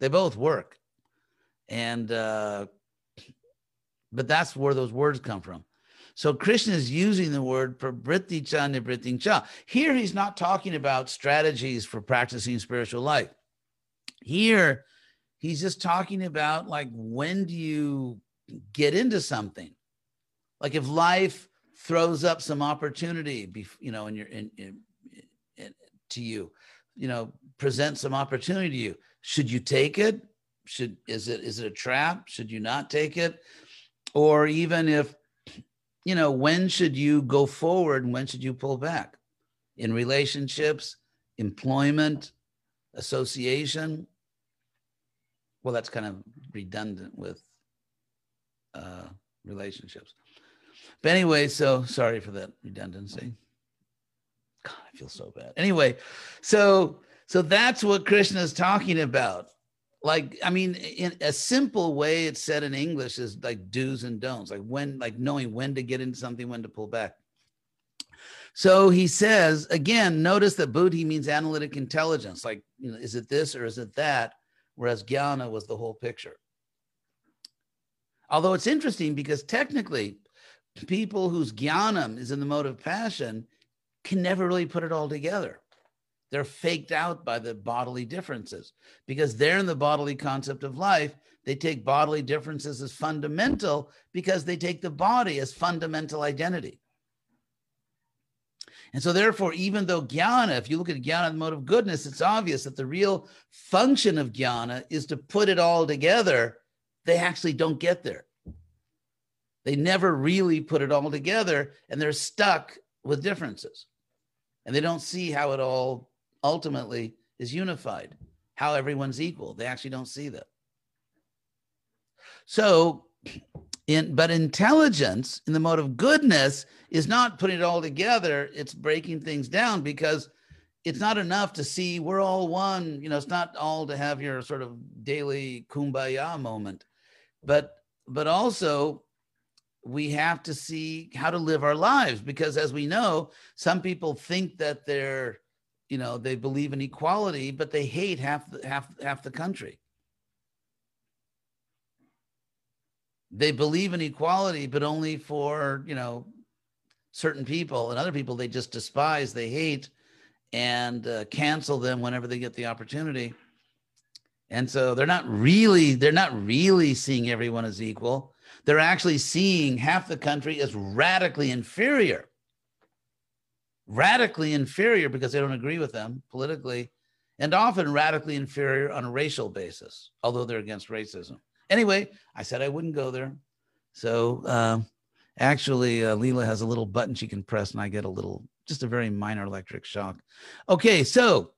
They both work. And, uh, but that's where those words come from. So Krishna is using the word pravrti cha cha. Here he's not talking about strategies for practicing spiritual life. Here, he's just talking about like when do you get into something? Like if life throws up some opportunity, you know, in your in, in, in, to you, you know, present some opportunity to you. Should you take it? Should is it is it a trap? Should you not take it? Or even if, you know, when should you go forward and when should you pull back? In relationships, employment, association, well, that's kind of redundant with uh, relationships. But anyway, so sorry for that redundancy. God, I feel so bad. Anyway, so so that's what Krishna is talking about. Like, I mean, in a simple way, it's said in English is like do's and don'ts, like when, like knowing when to get into something, when to pull back. So he says again, notice that buddhi means analytic intelligence. Like, you know, is it this or is it that? whereas jnana was the whole picture. Although it's interesting because technically, people whose jnanam is in the mode of passion can never really put it all together. They're faked out by the bodily differences because they're in the bodily concept of life. They take bodily differences as fundamental because they take the body as fundamental identity. And so, therefore, even though jnana, if you look at jnana, the mode of goodness, it's obvious that the real function of jnana is to put it all together. They actually don't get there. They never really put it all together and they're stuck with differences. And they don't see how it all ultimately is unified, how everyone's equal. They actually don't see that. So, in, but intelligence in the mode of goodness is not putting it all together. It's breaking things down because it's not enough to see we're all one. You know, it's not all to have your sort of daily kumbaya moment, but but also we have to see how to live our lives because as we know, some people think that they're, you know, they believe in equality, but they hate half half half the country. they believe in equality, but only for, you know, certain people and other people they just despise, they hate, and uh, cancel them whenever they get the opportunity. And so they're not really, they're not really seeing everyone as equal. They're actually seeing half the country as radically inferior. Radically inferior because they don't agree with them politically, and often radically inferior on a racial basis, although they're against racism. Anyway, I said I wouldn't go there. So uh, actually, uh, Leela has a little button she can press, and I get a little, just a very minor electric shock. Okay, so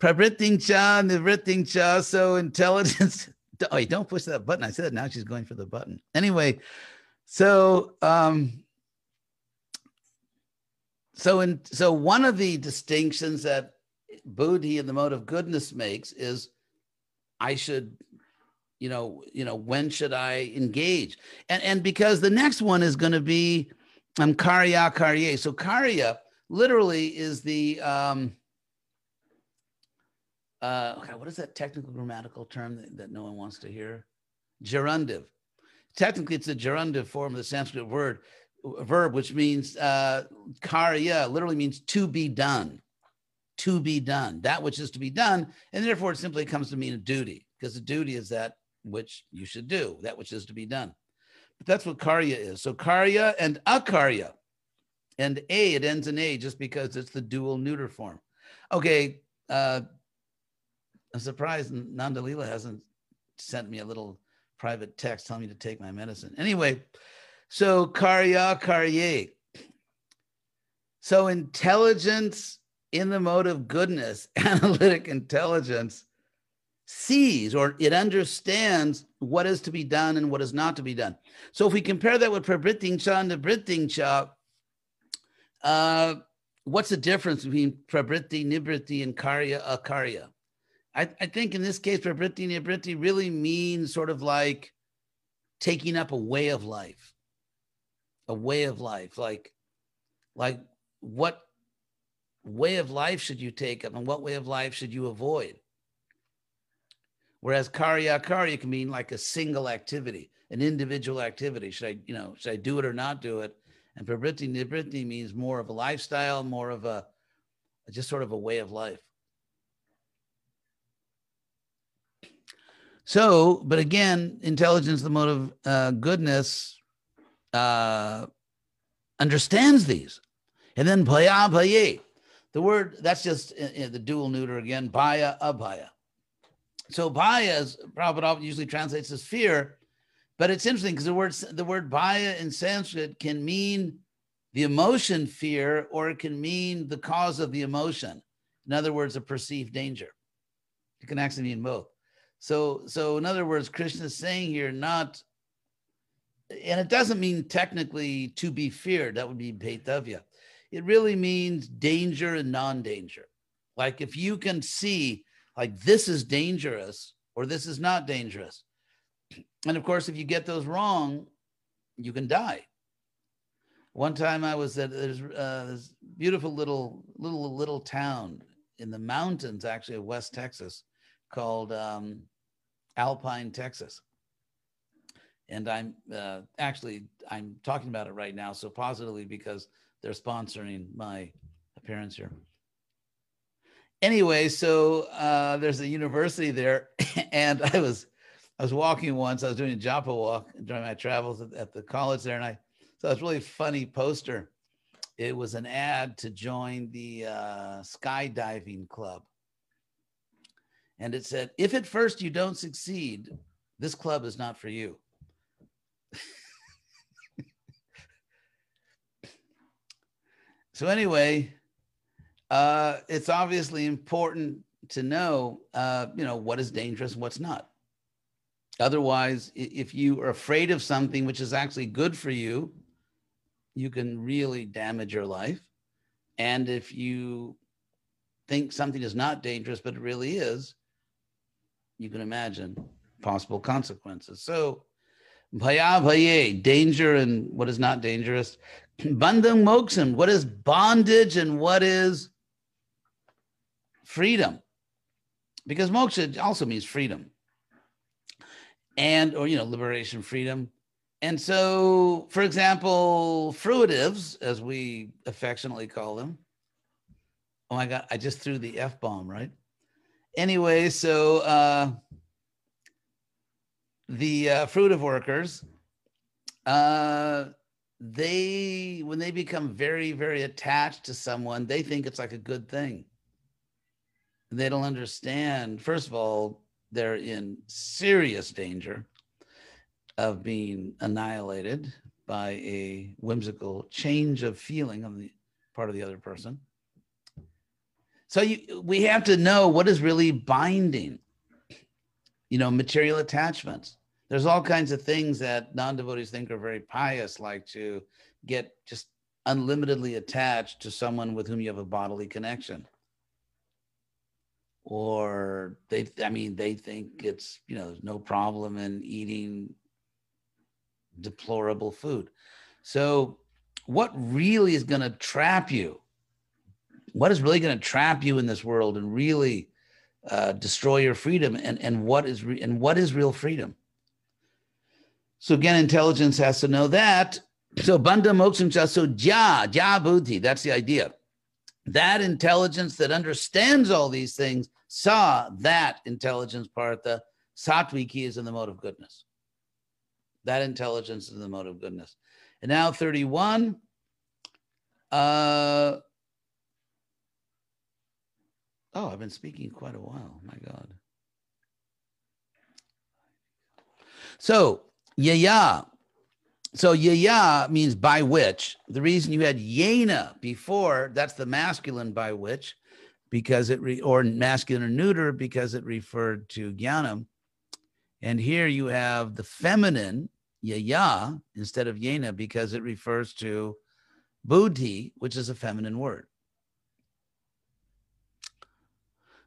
pravritting cha. So intelligence. Oh, don't push that button. I said now she's going for the button. Anyway, so um, so in so one of the distinctions that Buddhi and the mode of goodness makes is I should you know you know when should i engage and and because the next one is going to be um, karya karye. So karya literally is the um, uh, okay, what is that technical grammatical term that, that no one wants to hear? Gerundive. Technically, it's a gerundive form of the Sanskrit word verb, which means uh, karya, literally means to be done. To be done, that which is to be done, and therefore it simply comes to mean a duty, because a duty is that which you should do, that which is to be done. But that's what karya is. So karya and akarya, and a it ends in a just because it's the dual neuter form. Okay, uh, I'm surprised Nandalila hasn't sent me a little private text telling me to take my medicine. Anyway, so karya karye. So intelligence in the mode of goodness, analytic intelligence sees or it understands what is to be done and what is not to be done. So if we compare that with prabritting and nibritting uh, what's the difference between prabritti, nibritti, and karya, akarya? I, I think in this case, prabritti, nibritti really means sort of like taking up a way of life, a way of life, like, like what way of life should you take up and what way of life should you avoid? Whereas karya karya can mean like a single activity, an individual activity. Should I, you know, should I do it or not do it? And prabritti nibritti means more of a lifestyle, more of a just sort of a way of life. So, but again, intelligence, the mode of uh, goodness, uh, understands these. And then bhaya bhaye, the word that's just uh, uh the dual neuter again, bhaya abhaya. So bhaya is Prabhupada usually translates as fear, but it's interesting because the word the word bhaya in Sanskrit can mean the emotion fear, or it can mean the cause of the emotion. In other words, a perceived danger. It can actually mean both. So, so in other words, Krishna is saying here, not, and it doesn't mean technically to be feared. That would be bhetavya. It really means danger and non-danger. Like if you can see like this is dangerous or this is not dangerous. And of course, if you get those wrong, you can die. One time I was at there's uh, this beautiful little little little town in the mountains, actually of West Texas, called um, Alpine, Texas. And I'm uh, actually I'm talking about it right now, so positively because they're sponsoring my appearance here anyway, so uh, there's a university there, and I was I was walking once. I was doing a japa walk during my travels at, at the college there, and I saw this really funny poster. It was an ad to join the uh, skydiving club, and it said, "If at first you don't succeed, this club is not for you." So anyway, uh, it's obviously important to know, uh, you know, what is dangerous and what's not. Otherwise, if you are afraid of something which is actually good for you, you can really damage your life. And if you think something is not dangerous, but it really is, you can imagine possible consequences. So, bhaya bhaye, danger and what is not dangerous. Bandham moksam, what is bondage and what is freedom? Because moksha also means freedom. And or you know liberation freedom. And so for example fruitives as we affectionately call them. Oh my god i just threw the f-bomb right? Anyway so uh the uh, fruitive workers uh they when they become very very attached to someone they think it's like a good thing they don't understand. First of all, they're in serious danger of being annihilated by a whimsical change of feeling on the part of the other person. So you, we have to know what is really binding. You know, material attachments. There's all kinds of things that non-devotees think are very pious, like to get just unlimitedly attached to someone with whom you have a bodily connection or they i mean they think it's you know there's no problem in eating deplorable food so what really is going to trap you? What is really going to trap you in this world and really uh, destroy your freedom? And, and what is re- and what is real freedom? So again, intelligence has to know that. So bandha moksham so ja, ja buddhi, that's the idea. That intelligence that understands all these things, saw that intelligence partha, satviki is in the mode of goodness. That intelligence is in the mode of goodness. And now 31. Uh, oh, I've been speaking quite a while. My God. So, yaya. So, yaya means by which. The reason you had yena before, that's the masculine by which, because it, re, or masculine or neuter, because it referred to jnanam. And here you have the feminine yaya instead of yena because it refers to buddhi, which is a feminine word.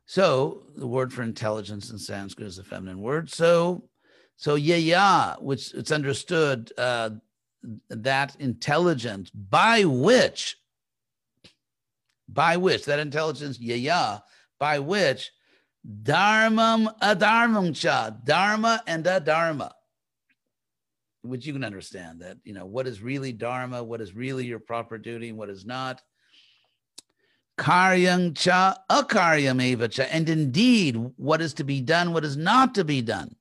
So the word for intelligence in Sanskrit is a feminine word. So, so yaya, which it's understood uh, that intelligence by which, by which that intelligence yaya, by which dharmam adharmam cha, dharma and adharma which you can understand that you know what is really dharma what is really your proper duty and what is not. Karyam cha akaryam eva cha and indeed what is to be done what is not to be done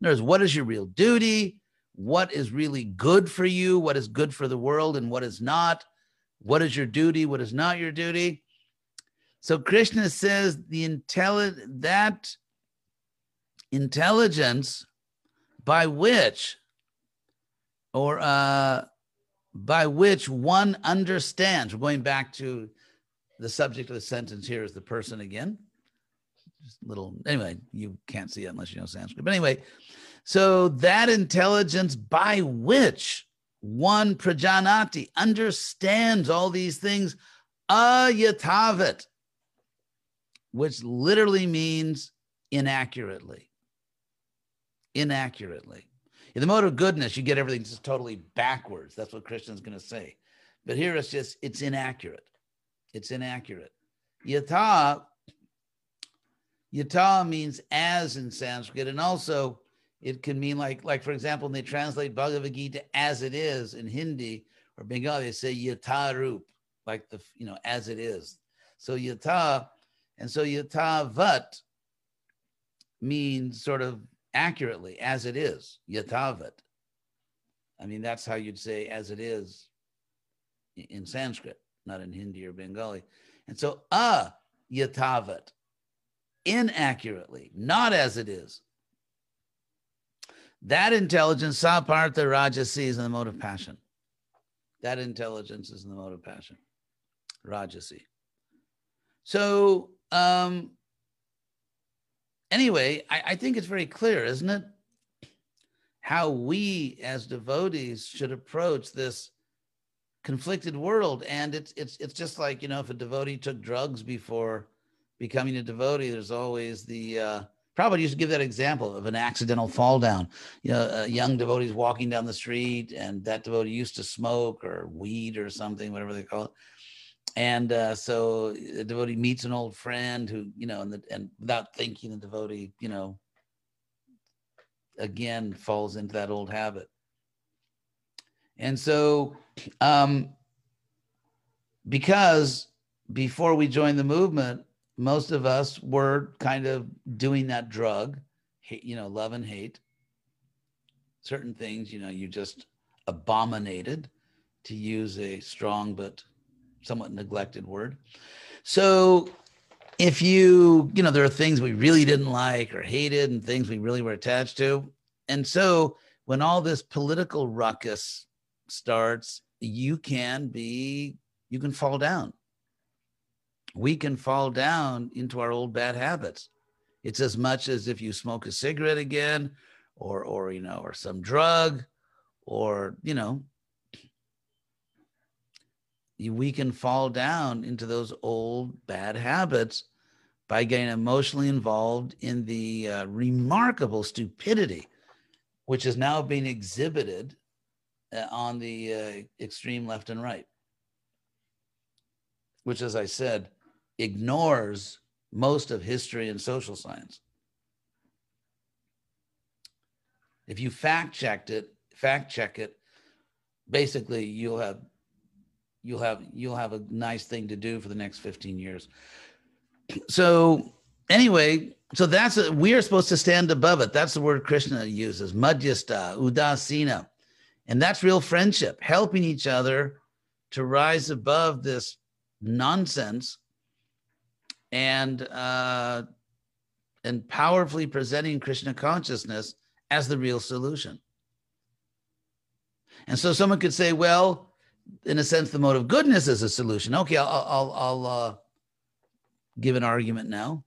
what is your real duty what is really good for you what is good for the world and what is not what is your duty what is not your duty so krishna says the intelligent that intelligence by which or uh, by which one understands. We're going back to the subject of the sentence here is the person again. Just little, anyway, you can't see it unless you know Sanskrit. But anyway, so that intelligence by which one prajanati understands all these things ayatavat, which literally means inaccurately. Inaccurately. In the mode of goodness, you get everything just totally backwards. That's what Krishna's going to say. But here it's just, it's inaccurate. It's inaccurate. Yata, yata means as in Sanskrit, and also it can mean like, like for example, they translate Bhagavad Gita as it is in Hindi or Bengali, they say yata rup, like the, you know, as it is. So yata, and so yata vat means sort of accurately as it is, yatavat. I mean, that's how you'd say as it is in Sanskrit, not in Hindi or Bengali. And so, a yatavat, inaccurately, not as it is. That intelligence, sapartha rajasi, is in the mode of passion. That intelligence is in the mode of passion, rajasi. So, um, anyway, I, I think it's very clear, isn't it? How we as devotees should approach this conflicted world. And it's it's it's just like, you know, if a devotee took drugs before becoming a devotee, there's always the uh Prabhupada used to give that example of an accidental fall down. You know, a young devotees walking down the street and that devotee used to smoke or weed or something, whatever they call it and uh, so the devotee meets an old friend who you know and, the, and without thinking the devotee you know again falls into that old habit and so um, because before we joined the movement most of us were kind of doing that drug hate, you know love and hate certain things you know you just abominated to use a strong but somewhat neglected word. So if you, you know, there are things we really didn't like or hated and things we really were attached to. And so when all this political ruckus starts, you can be, you can fall down. We can fall down into our old bad habits. It's as much as if you smoke a cigarette again or, or, you know, or some drug or, you know, we can fall down into those old bad habits by getting emotionally involved in the uh, remarkable stupidity which is now being exhibited uh, on the uh, extreme left and right, which, as I said, ignores most of history and social science. If you fact checked it, fact check it, basically you'll have you'll have you'll have a nice thing to do for the next 15 years. So anyway, so that's a, we are supposed to stand above it. That's the word Krishna uses, madhyasta, udasina. And that's real friendship, helping each other to rise above this nonsense and uh, and powerfully presenting Krishna consciousness as the real solution. And so someone could say, well, in a sense, the mode of goodness is a solution. Okay, I'll I'll, I'll uh, give an argument now,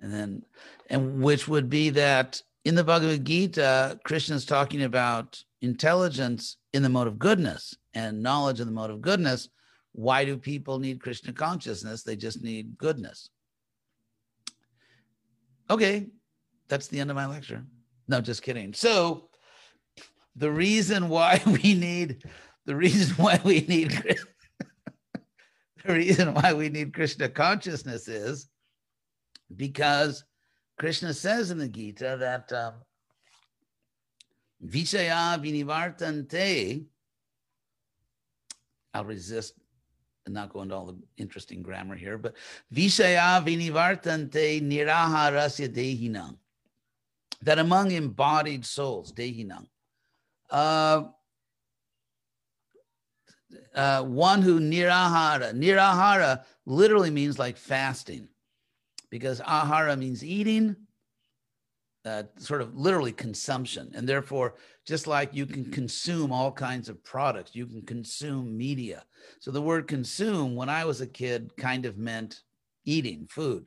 and then, and which would be that in the Bhagavad Gita, Krishna is talking about intelligence in the mode of goodness and knowledge in the mode of goodness. Why do people need Krishna consciousness? They just need goodness. Okay, that's the end of my lecture. No, just kidding. So the reason why we need the reason why we need the reason why we need Krishna consciousness is because Krishna says in the Gita that um, Vishaya vinivartante. I'll resist and not go into all the interesting grammar here, but Vishaya vinivartante niraharasya dehinam. That among embodied souls, dehinam, uh, uh, one who nirahara. Nirahara literally means like fasting, because ahara means eating, uh, sort of literally consumption. And therefore, just like you can consume all kinds of products, you can consume media. So the word consume, when I was a kid, kind of meant eating food.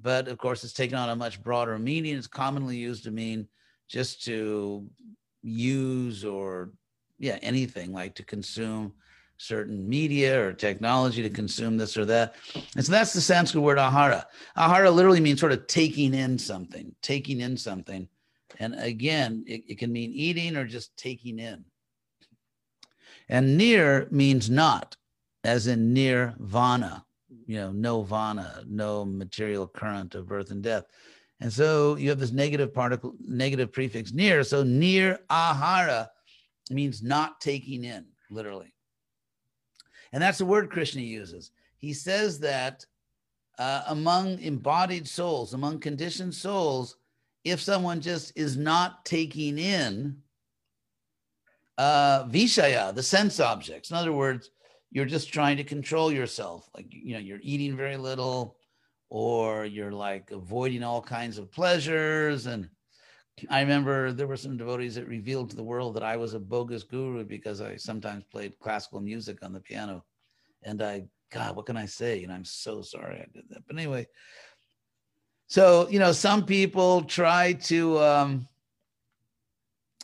But of course, it's taken on a much broader meaning. It's commonly used to mean just to use or yeah anything like to consume certain media or technology to consume this or that. And so that's the sanskrit word ahara. Ahara literally means sort of taking in something taking in something. And again it, it can mean eating or just taking in. And near means not as in nirvana you know no vana no material current of birth and death. And so you have this negative particle, negative prefix near. So near ahara means not taking in, literally. And that's the word Krishna uses. He says that uh, among embodied souls, among conditioned souls, if someone just is not taking in uh, vishaya, the sense objects, in other words, you're just trying to control yourself. Like, you know, you're eating very little, or you're like avoiding all kinds of pleasures. And I remember there were some devotees that revealed to the world that I was a bogus guru because I sometimes played classical music on the piano. And I, God, what can I say? And I'm so sorry I did that. But anyway, so, you know, some people try to, um,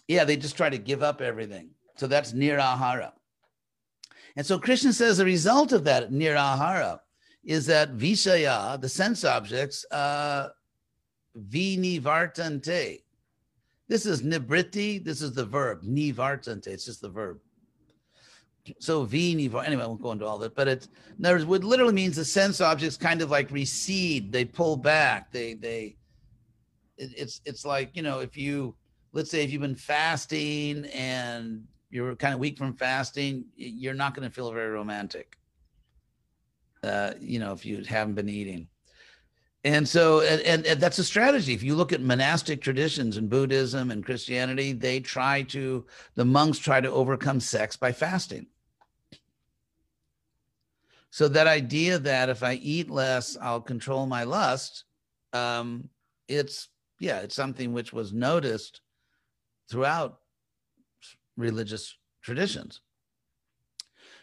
yeah, they just try to give up everything. So that's nirahara. And so Krishna says the result of that nirahara is that vishaya, the sense objects, uh, vinivartante. This is nibriti. This is the verb nivartante. It's just the verb. So vinivar. Anyway, I won't go into all that, but it's in other words, what literally means the sense objects kind of like recede. They pull back. They they. It, it's it's like you know if you let's say if you've been fasting and you're kind of weak from fasting, you're not going to feel very romantic uh, you know, if you haven't been eating. And so, and, and, that's a strategy. If you look at monastic traditions in Buddhism and Christianity, they try to, the monks try to overcome sex by fasting. So that idea that if I eat less, I'll control my lust, um, it's, yeah, it's something which was noticed throughout religious traditions.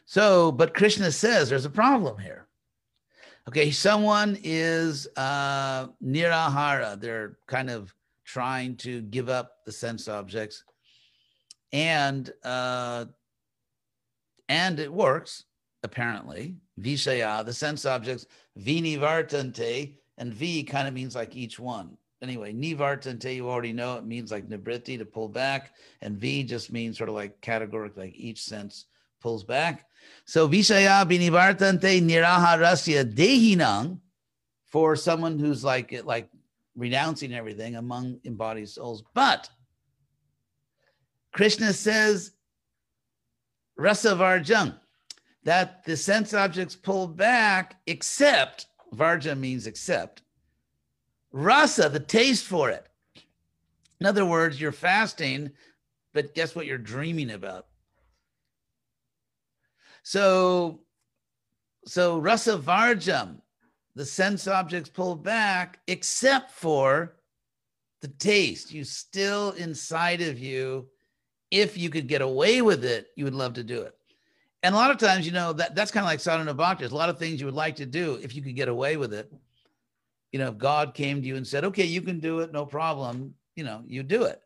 So, but Krishna says there's a problem here. Okay, someone is uh, nirahara. They're kind of trying to give up the sense objects, and uh, and it works apparently. Vishaya, the sense objects, vinivartante, and V kind of means like each one. anyway, nivartante, you already know it means like nibriti to pull back, and V just means sort of like categoric, like each sense pulls back. So vishaya vinivartante niraharasya dehinang for someone who's like like renouncing everything among embodied souls. But Krishna says rasa varjam, that the sense objects pull back, except varja means except rasa, the taste for it. In other words, you're fasting, but guess what you're dreaming about? So, so rasa varjam, the sense objects pull back, except for the taste. You still inside of you, if you could get away with it, you would love to do it. And a lot of times, you know, that that's kind of like sadhana bhakti. There's a lot of things you would like to do if you could get away with it. You know, if God came to you and said, okay, you can do it, no problem, you know, you do it.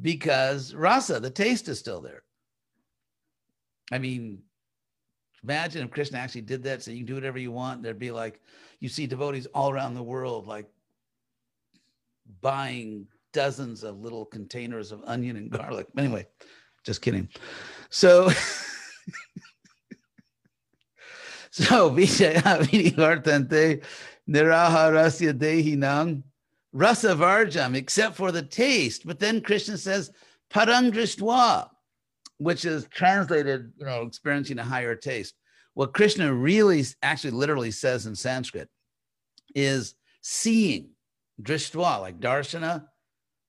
Because rasa, the taste is still there. I mean, imagine if Krishna actually did that, so you can do whatever you want. There'd be like, you see devotees all around the world, like buying dozens of little containers of onion and garlic. Anyway, just kidding. So, so Vijayavinivartante Niraharasya Dehinam Rasa Varjam, except for the taste. But then Krishna says, Parangrishtva, which is translated, you know, experiencing a higher taste. What Krishna really actually literally says in Sanskrit is seeing, drishtwa, like darshana.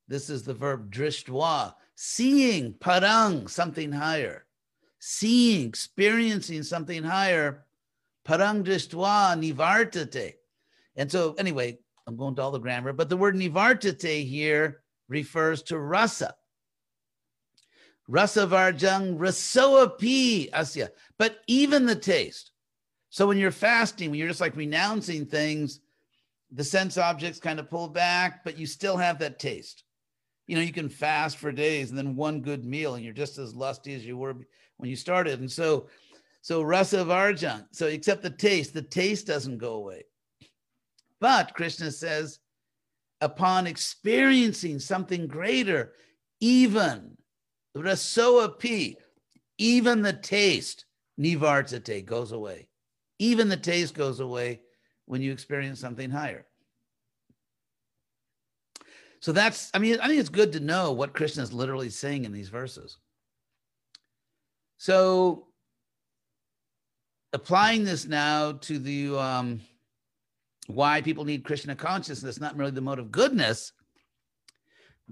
This is the verb drishtwa, seeing parang, something higher, seeing, experiencing something higher, parang drishtwa nivartate. And so, anyway, I'm going to all the grammar, but the word nivartate here refers to rasa. Rasa varjang rasoa pi asya. But even the taste. So when you're fasting, when you're just like renouncing things, the sense objects kind of pull back, but you still have that taste you know, you can fast for days and then one good meal and you're just as lusty as you were when you started. And so, so rasa varjan, so except the taste, the taste doesn't go away. But Krishna says, upon experiencing something greater, even rasoa pi, even the taste, nivartate, goes away. Even the taste goes away when you experience something higher. So that's, I mean, I think it's good to know what Krishna is literally saying in these verses. So applying this now to the um, why people need Krishna consciousness, not merely the mode of goodness,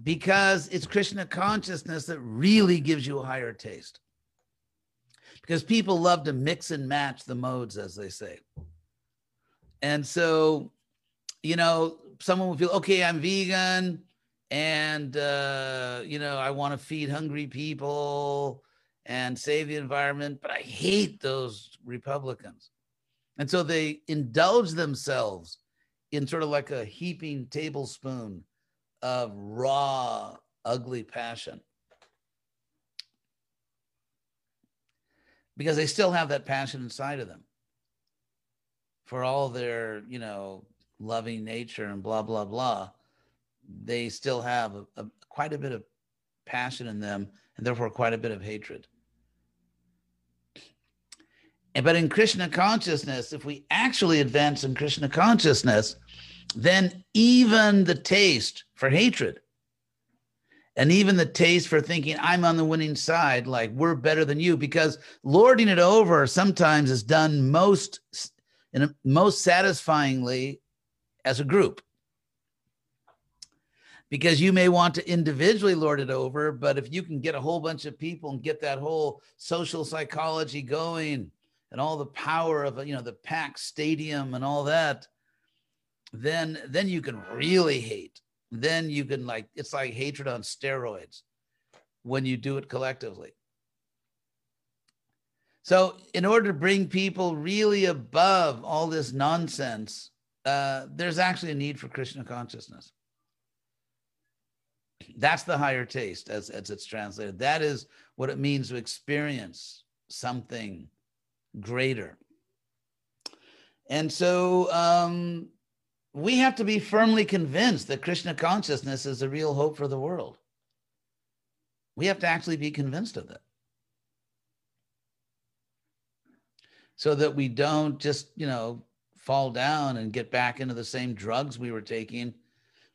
because it's Krishna consciousness that really gives you a higher taste. Because people love to mix and match the modes, as they say. And so, you know, someone will feel, okay, I'm vegan and, uh, you know, I want to feed hungry people and save the environment, but I hate those Republicans. And so they indulge themselves in sort of like a heaping tablespoon of raw, ugly passion. Because they still have that passion inside of them for all their, you know, loving nature and blah blah blah they still have a, a, quite a bit of passion in them and therefore quite a bit of hatred but in krishna consciousness if we actually advance in krishna consciousness then even the taste for hatred and even the taste for thinking I'm on the winning side, like we're better than you, because lording it over sometimes is done most in a, most satisfyingly as a group. Because you may want to individually lord it over, but if you can get a whole bunch of people and get that whole social psychology going and all the power of you know the packed stadium and all that, then then you can really hate. Then you can like it's like hatred on steroids when you do it collectively. So, in order to bring people really above all this nonsense, uh, there's actually a need for Krishna consciousness. That's the higher taste, as, as it's translated. That is what it means to experience something greater. And so, um, we have to be firmly convinced that Krishna consciousness is the real hope for the world. We have to actually be convinced of that. So that we don't just, you know, fall down and get back into the same drugs we were taking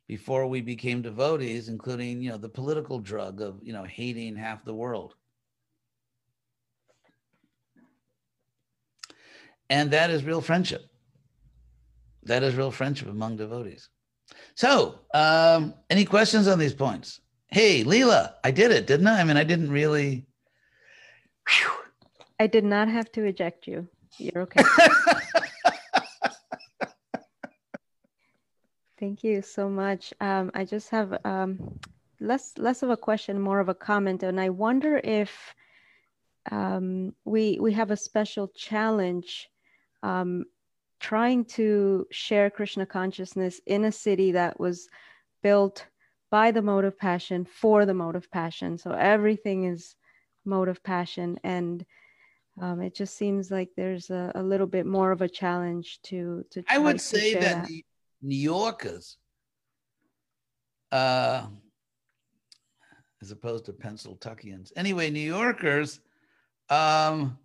before we became devotees, including, you know, the political drug of, you know, hating half the world. And that is real friendship. That is real friendship among devotees. So, um, any questions on these points? Hey, Leela, I did it, didn't I? I mean, I didn't really. Whew. I did not have to eject you. You're okay. Thank you so much. Um, I just have um, less less of a question, more of a comment, and I wonder if um, we we have a special challenge um, trying to share Krishna consciousness in a city that was built by the mode of passion for the mode of passion. So everything is mode of passion, and um, it just seems like there's a, a, little bit more of a challenge to to. I would say that, that, New Yorkers, uh, as opposed to Pennsyltuckians. Anyway, New Yorkers. Um,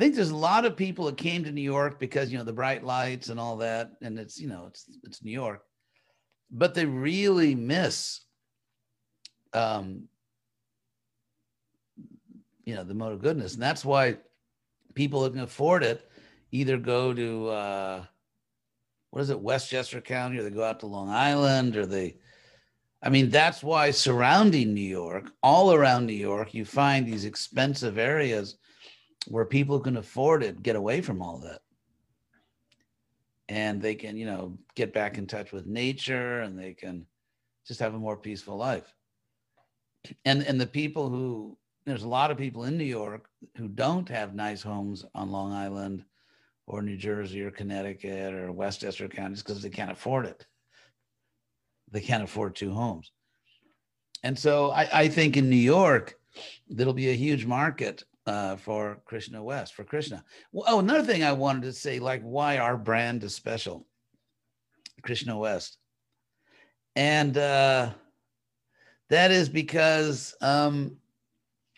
I think there's a lot of people that came to New York because you know the bright lights and all that, and it's you know it's it's New York, but they really miss, um, you know, the mode of goodness, and that's why people who can afford it either go to uh, what is it, Westchester County, or they go out to Long Island, or they. I mean, that's why surrounding New York, all around New York, you find these expensive areas where people can afford it get away from all that. And they can you know get back in touch with nature and they can just have a more peaceful life. And and the people who there's a lot of people in new york who don't have nice homes on long island or new jersey or connecticut or westchester counties because they can't afford it. They can't afford two homes. And so I, I think in new york there'll be a huge market uh, for Krishna West, for Krishna. Well, oh, another thing I wanted to say, like why our brand is special, Krishna West. And uh, that is because, um,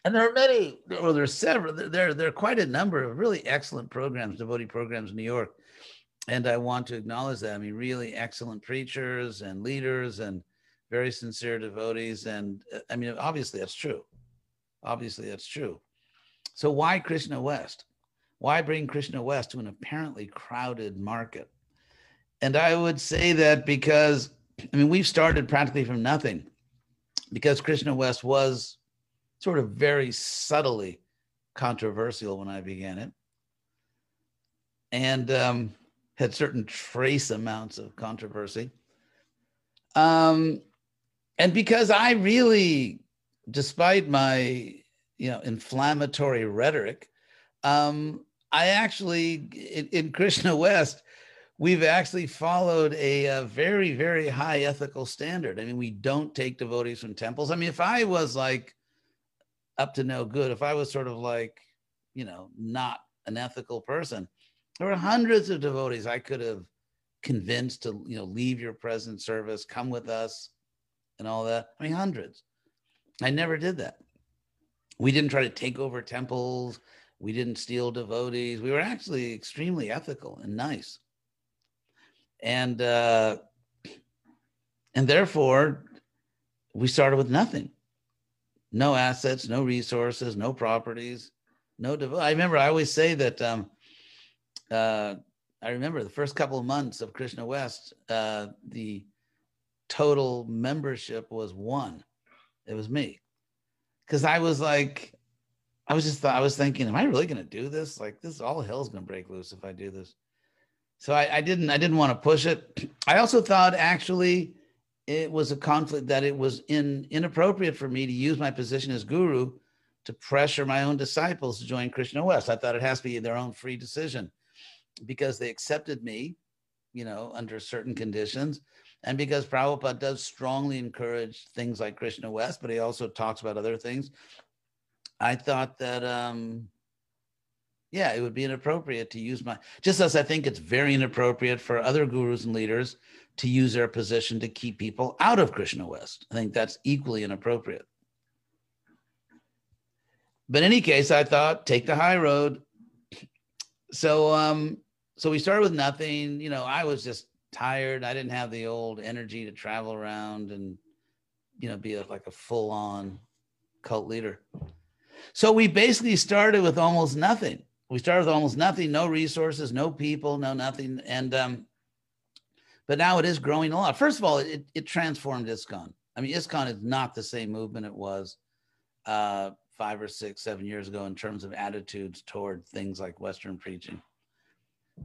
and there are many, or there are several, there, there are quite a number of really excellent programs, devotee programs in New York. And I want to acknowledge that. I mean, really excellent preachers and leaders and very sincere devotees. And uh, I mean, obviously that's true. Obviously that's true. So why Krishna West? Why bring Krishna West to an apparently crowded market? And I would say that because, I mean, we've started practically from nothing because Krishna West was sort of very subtly controversial when I began it and um, had certain trace amounts of controversy. Um, and because I really, despite my you know inflammatory rhetoric. Um, i actually in, in, krishna west we've actually followed a, a, very very high ethical standard. I mean we don't take devotees from temples. I mean if i was like up to no good if i was sort of like you know not an ethical person there were hundreds of devotees i could have convinced to you know leave your present service come with us and all that. I mean hundreds. I never did that we didn't try to take over temples. We didn't steal devotees. We were actually extremely ethical and nice. And uh, and therefore, we started with nothing. No assets, no resources, no properties, no devo- I remember I always say that um, uh, I remember the first couple of months of Krishna West, uh, the total membership was one. It was me because I was like, I was just I was thinking, am I really going to do this? Like this, all hell's going to break loose if I do this. So I, I didn't I didn't want to push it. I also thought actually it was a conflict that it was in inappropriate for me to use my position as guru to pressure my own disciples to join Krishna West. I thought it has to be their own free decision because they accepted me, you know, under certain conditions. And because Prabhupada does strongly encourage things like Krishna West, but he also talks about other things, I thought that um, yeah, it would be inappropriate to use my, just as I think it's very inappropriate for other gurus and leaders to use their position to keep people out of Krishna West. I think that's equally inappropriate. But in any case, I thought take the high road. So, um, so we started with nothing. You know, I was just tired. I didn't have the old energy to travel around and, you know, be a, like a full on cult leader. So we basically started with almost nothing. We started with almost nothing, no resources, no people, no nothing. And, um, but now it is growing a lot. First of all, it, it transformed ISKCON. I mean, ISKCON is not the same movement it was uh, five or six, seven years ago in terms of attitudes toward things like Western preaching.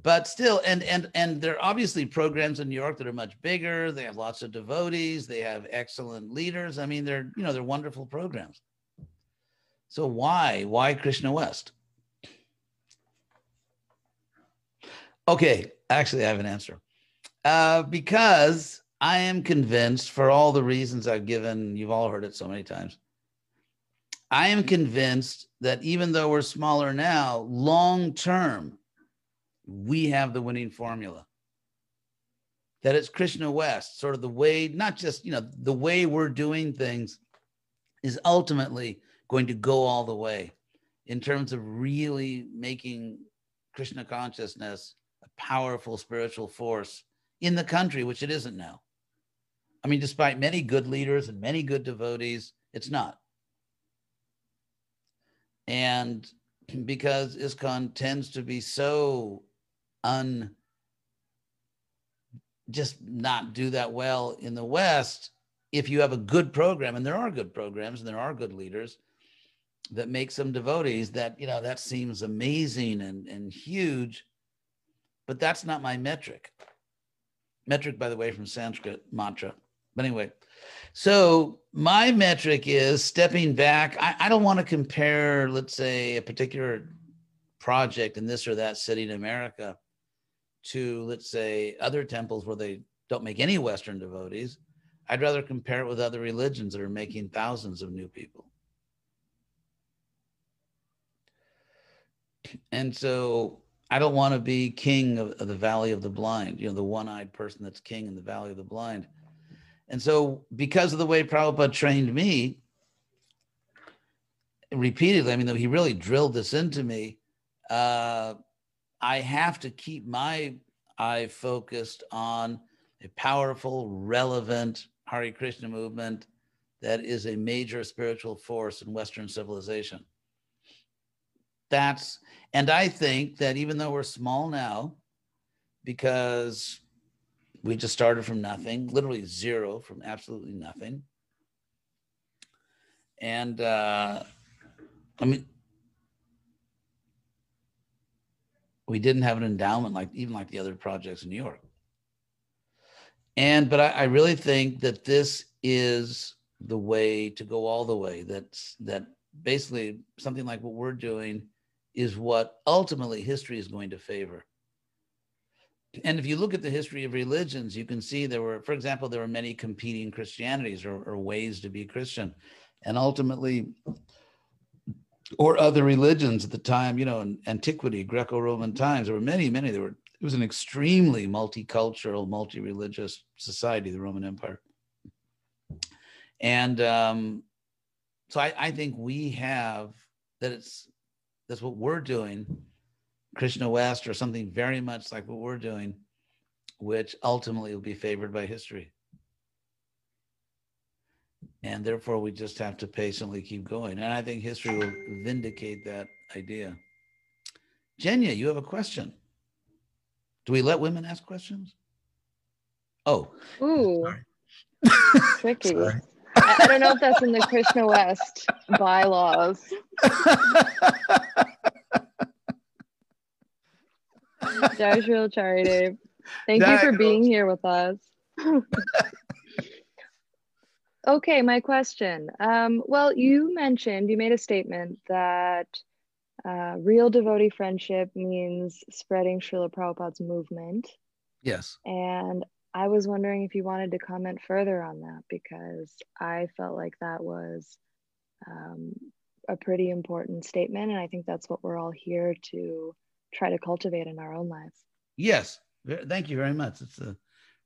But still, and and and there are obviously programs in New York that are much bigger. They have lots of devotees. They have excellent leaders. I mean, they're you know they're wonderful programs. So why why Krishna West? Okay, actually, I have an answer. Uh, because I am convinced, for all the reasons I've given, you've all heard it so many times. I am convinced that even though we're smaller now, long term, we have the winning formula. That it's Krishna West, sort of the way, not just, you know, the way we're doing things is ultimately going to go all the way in terms of really making Krishna consciousness a powerful spiritual force in the country, which it isn't now. I mean, despite many good leaders and many good devotees, it's not. And because ISKCON tends to be so un just not do that well in the West, if you have a good program, and there are good programs and there are good leaders that make some devotees, that you know, that seems amazing and, and huge, but that's not my metric. Metric, by the way, from Sanskrit mantra. But anyway, so my metric is stepping back. I, I don't want to compare, let's say, a particular project in this or that city in America to, let's say, other temples where they don't make any Western devotees. I'd rather compare it with other religions that are making thousands of new people. And so I don't want to be king of, of the valley of the blind, you know, the one eyed person that's king in the valley of the blind. And so, because of the way Prabhupada trained me repeatedly, I mean, he really drilled this into me. Uh, I have to keep my eye focused on a powerful, relevant Hare Krishna movement that is a major spiritual force in Western civilization. That's, and I think that even though we're small now, because we just started from nothing, literally zero, from absolutely nothing. And uh, I mean, we didn't have an endowment like even like the other projects in New York. And but I, I really think that this is the way to go all the way. That's that basically something like what we're doing is what ultimately history is going to favor and if you look at the history of religions, you can see there were, for example, there were many competing Christianities or, or ways to be Christian. And ultimately, or other religions at the time, you know, in antiquity, Greco-Roman times, there were many, many. There were it was an extremely multicultural, multi-religious society, the Roman Empire. And um, so I, I think we have that it's that's what we're doing Krishna West or something very much like what we're doing, which ultimately will be favored by history. And therefore, we just have to patiently keep going. And I think history will vindicate that idea. Jenya, you have a question. Do we let women ask questions? Oh. Ooh. Tricky. I, I don't know if that's in the Krishna West bylaws. Joshua Charity. Thank you for being here with us. okay, my question. Um, well, you mentioned, you made a statement that uh, real devotee friendship means spreading Srila Prabhupada's movement. Yes. And I was wondering if you wanted to comment further on that because I felt like that was um, a pretty important statement. And I think that's what we're all here to try to cultivate in our own lives. Yes. Thank you very much. It's a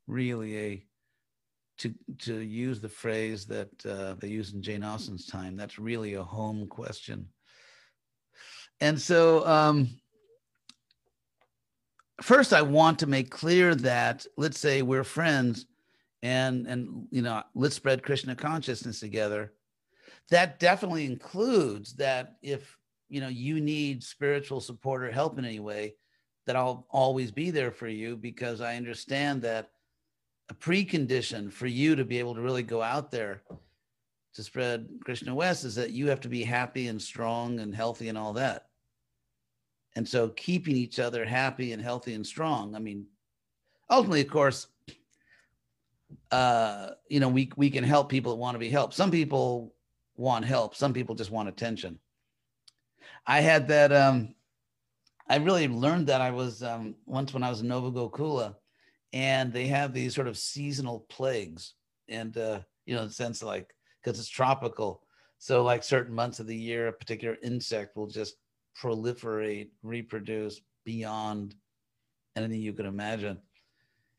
really a to to use the phrase that uh, they used in Jane Austen's time. That's really a home question. And so, um, first, I want to make clear that let's say we're friends, and and you know, let's spread Krishna consciousness together. That definitely includes that if you know you need spiritual support or help in any way, that I'll always be there for you because I understand that a precondition for you to be able to really go out there to spread Krishna West is that you have to be happy and strong and healthy and all that. And so keeping each other happy and healthy and strong, I mean, ultimately, of course, uh, you know, we, we can help people that want to be helped. Some people want help. Some people just want attention. I had that, um, I really learned that I was um, once when I was in Nova Gokula and they have these sort of seasonal plagues and, uh, you know, in the sense like, because it's tropical. So like certain months of the year, a particular insect will just proliferate, reproduce beyond anything you could imagine.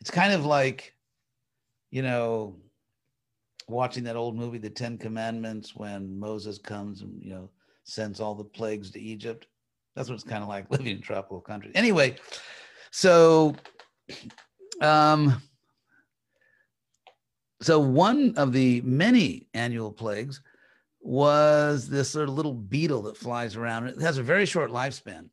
It's kind of like, you know, watching that old movie, The Ten Commandments, when Moses comes and, you know, sends all the plagues to Egypt. That's what it's kind of like living in tropical countries. Anyway, so, um, so one of the many annual plagues was this sort of little beetle that flies around. It has a very short lifespan.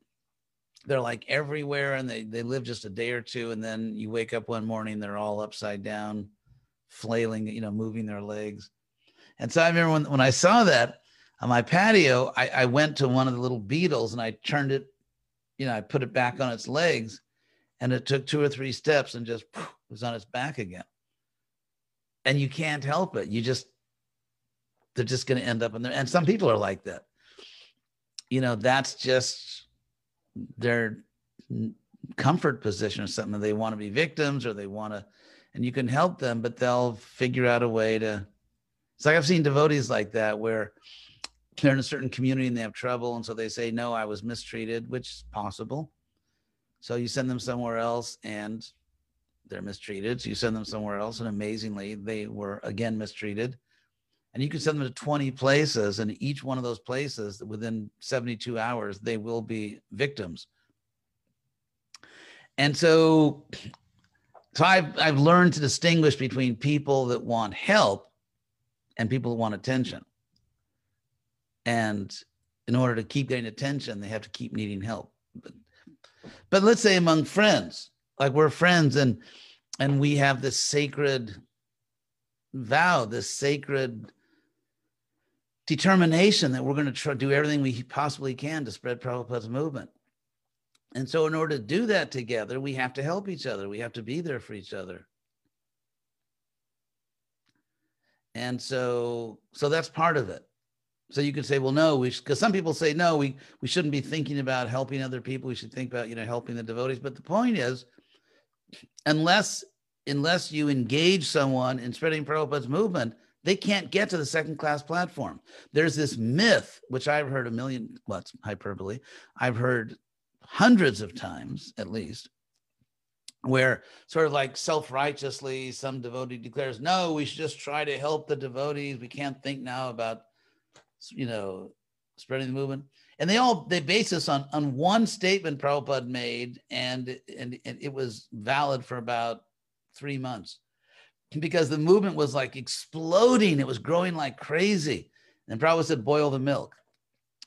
They're like everywhere and they, they live just a day or two. And then you wake up one morning, they're all upside down, flailing, you know, moving their legs. And so I remember when, when I saw that on my patio, I, I went to one of the little beetles and I turned it, you know, I put it back on its legs and it took two or three steps and just was on its back again. And you can't help it. You just they're just going to end up in there. And some people are like that. You know, that's just their comfort position or something. They want to be victims or they want to, and you can help them, but they'll figure out a way to. It's like I've seen devotees like that where they're in a certain community and they have trouble. And so they say, No, I was mistreated, which is possible. So you send them somewhere else and they're mistreated. So you send them somewhere else. And amazingly, they were again mistreated and you can send them to 20 places and each one of those places within 72 hours they will be victims and so so i've i've learned to distinguish between people that want help and people that want attention and in order to keep getting attention they have to keep needing help but, but let's say among friends like we're friends and and we have this sacred vow this sacred determination that we're going to try do everything we possibly can to spread Prabhupada's movement. And so, in order to do that together, we have to help each other. We have to be there for each other. And so, so that's part of it. So you could say, well, no, we because some people say, no, we we shouldn't be thinking about helping other people. We should think about you know helping the devotees. But the point is, unless unless you engage someone in spreading Prabhupada's movement, they can't get to the second class platform. There's this myth, which I've heard a million, well, hyperbole, I've heard hundreds of times at least, where sort of like self righteously, some devotee declares, no, we should just try to help the devotees. We can't think now about, you know, spreading the movement. And they all they base this on on one statement Prabhupada made, and and, and it was valid for about three months because the movement was like exploding. It was growing like crazy. And Prabhupada said, boil the milk.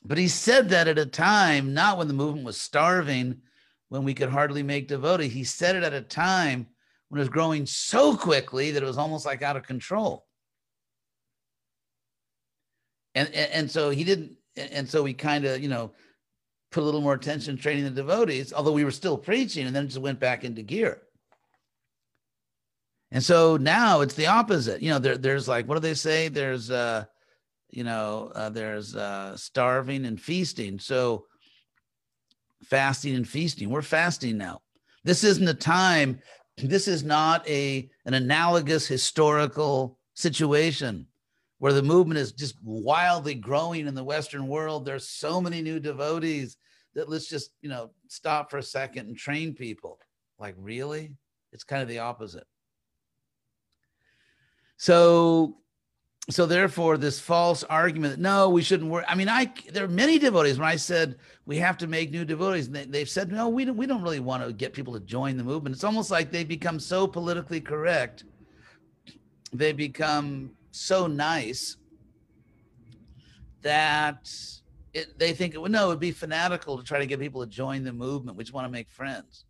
But he said that at a time, not when the movement was starving, when we could hardly make devotee. He said it at a time when it was growing so quickly that it was almost like out of control. And, and, so he didn't, and so we kind of, you know, put a little more attention training the devotees, although we were still preaching, and then just went back into gear. And so now it's the opposite. You know, there, there's like, what do they say? There's, uh, you know, uh, there's uh, starving and feasting. So fasting and feasting. We're fasting now. This isn't a time. This is not a an analogous historical situation where the movement is just wildly growing in the Western world. There's so many new devotees that let's just, you know, stop for a second and train people. Like, really? It's kind of the opposite. So so therefore this false argument that no we shouldn't work i mean i there are many devotees when i said we have to make new devotees they, they've said no we don't we don't really want to get people to join the movement it's almost like they become so politically correct they become so nice that it, they think well, no it would be fanatical to try to get people to join the movement we just want to make friends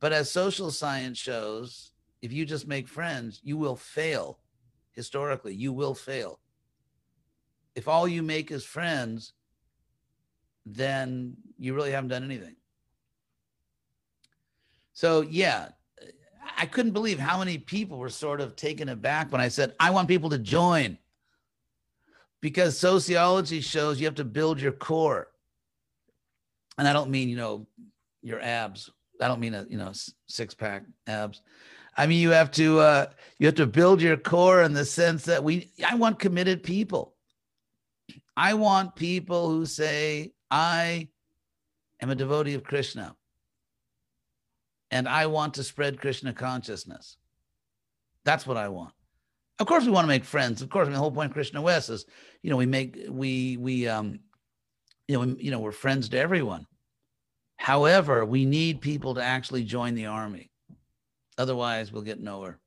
but as social science shows if you just make friends you will fail historically, you will fail. If all you make is friends, then you really haven't done anything. So, yeah, I couldn't believe how many people were sort of taken aback when I said, I want people to join. Because sociology shows you have to build your core. And I don't mean, you know, your abs. I don't mean a, you know, six pack abs. I mean, you have to uh, you have to build your core in the sense that we. I want committed people. I want people who say, "I am a devotee of Krishna, and I want to spread Krishna consciousness." That's what I want. Of course, we want to make friends. Of course, I mean, the whole point of Krishna West is, you know, we make we we um, you know, we, you know, we're friends to everyone. However, we need people to actually join the army Otherwise, we'll get nowhere.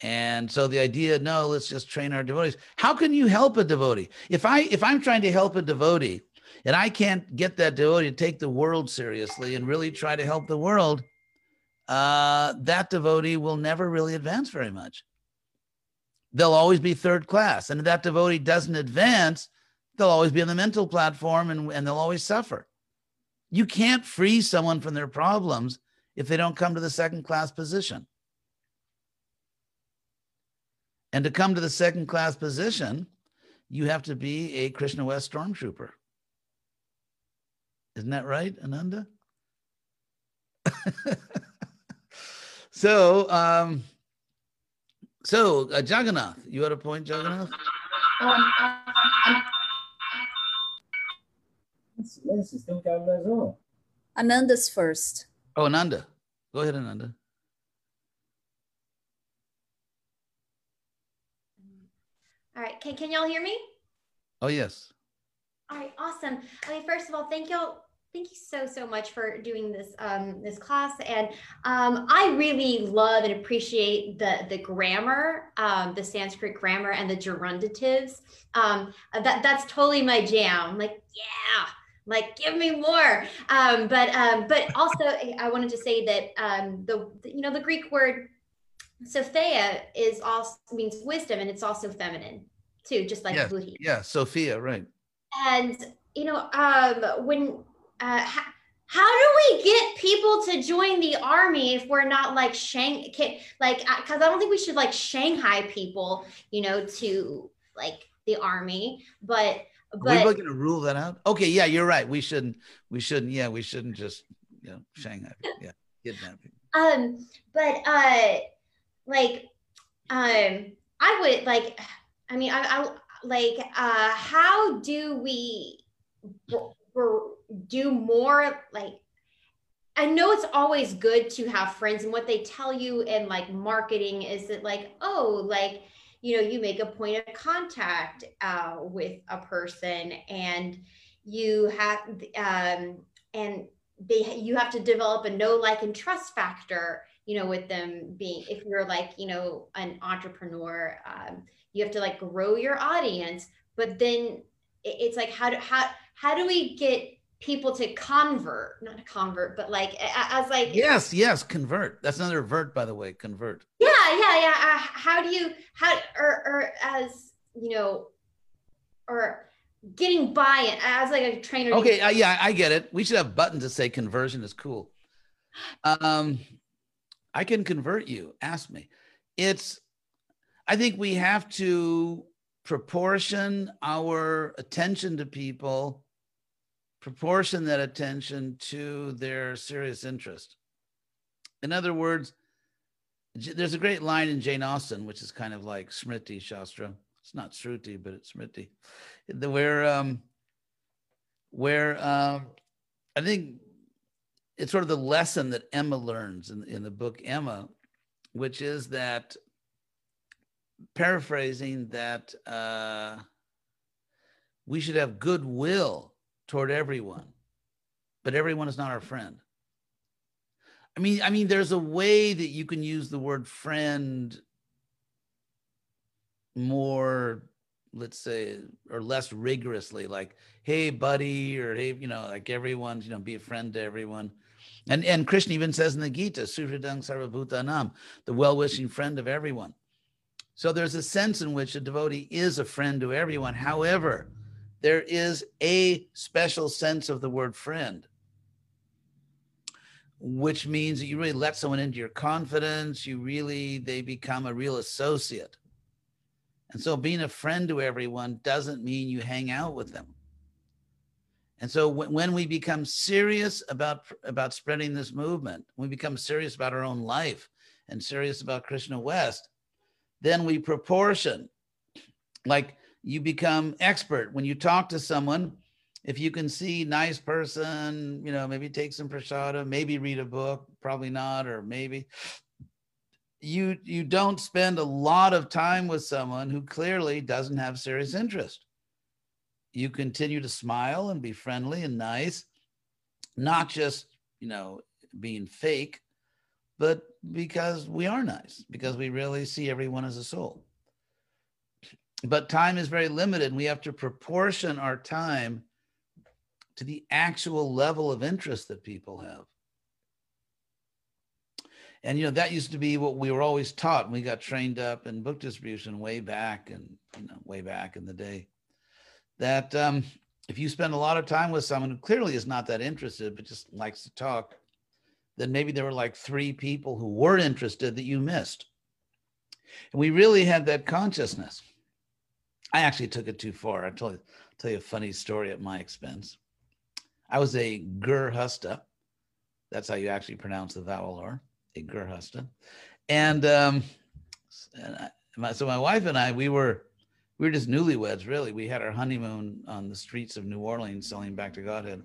And so the idea, no, let's just train our devotees. How can you help a devotee? If I if I'm trying to help a devotee and I can't get that devotee to take the world seriously and really try to help the world, uh, that devotee will never really advance very much. They'll always be third class. And if that devotee doesn't advance, they'll always be on the mental platform and, and they'll always suffer. You can't free someone from their problems if they don't come to the second class position. And to come to the second class position, you have to be a Krishna West stormtrooper. Isn't that right, Ananda? so, um, so uh, Jagannath, you had a point, Jagannath? Um, Ananda's first. Oh, Ananda. Go ahead, Ananda. All right. Can, can y'all hear me? Oh, yes. All right. Awesome. Okay. First of all, thank y'all. Thank you so, so much for doing this um, this class. And um, I really love and appreciate the, the grammar, um, the Sanskrit grammar and the gerundatives. Um, that, that's totally my jam. Like, yeah, like give me more um, but um, but also i wanted to say that um, the you know the greek word sophia is also means wisdom and it's also feminine too just like yes. yeah sophia right and you know um, when uh, ha- how do we get people to join the army if we're not like shang like because i don't think we should like shanghai people you know to like the army but but Are we going to rule that out? Okay, yeah, you're right. We shouldn't. We shouldn't. Yeah, we shouldn't just you know Shanghai. Yeah, kidnapping. Um, but uh, like, um, I would like. I mean, I, I like. Uh, how do we do more like? I know it's always good to have friends, and what they tell you in like marketing is that like, oh, like you know you make a point of contact uh, with a person and you have um, and they you have to develop a know like and trust factor you know with them being if you're like you know an entrepreneur um, you have to like grow your audience but then it's like how do how how do we get people to convert? Not to convert but like as like yes yes convert. That's another vert by the way convert. Yeah yeah yeah. Uh, how do you how or or as you know or getting by it as like a trainer. Okay uh, yeah i get it. We should have buttons that say conversion is cool. Um i can convert you. Ask me. It's i think we have to proportion our attention to people proportion that attention to their serious interest. In other words, There's a great line in Jane Austen, which is kind of like Smriti Shastra. It's not Shruti, but it's Smriti, where um, where um, I think it's sort of the lesson that Emma learns in, in the book Emma, which is that paraphrasing that uh, we should have goodwill toward everyone, but everyone is not our friend. I mean, I mean, there's a way that you can use the word friend more, let's say, or less rigorously, like, hey, buddy, or hey, you know, like everyone's, you know, be a friend to everyone. And and Krishna even says in the Gita, Suhridang Sarvabhutanam, the well-wishing friend of everyone. So there's a sense in which a devotee is a friend to everyone. However, there is a special sense of the word friend which means that you really let someone into your confidence. You really, they become a real associate. And so being a friend to everyone doesn't mean you hang out with them. And so when, we become serious about, about spreading this movement, we become serious about our own life and serious about Krishna West, then we proportion. Like you become expert. When you talk to someone, if you can see nice person, you know, maybe take some prasada, maybe read a book, probably not, or maybe you you don't spend a lot of time with someone who clearly doesn't have serious interest. You continue to smile and be friendly and nice, not just, you know, being fake, but because we are nice, because we really see everyone as a soul. But time is very limited. We have to proportion our time to the actual level of interest that people have. And you know that used to be what we were always taught we got trained up in book distribution way back and you know way back in the day. That um, if you spend a lot of time with someone who clearly is not that interested but just likes to talk, then maybe there were like three people who were interested that you missed. And we really had that consciousness. I actually took it too far. I'll tell you, tell you a funny story at my expense. I was a Gurhasta. That's how you actually pronounce the vowel R, a Gurhasta. And, um, and I, my, so my wife and I, we were we were just newlyweds, really. We had our honeymoon on the streets of New Orleans, selling back to Godhead.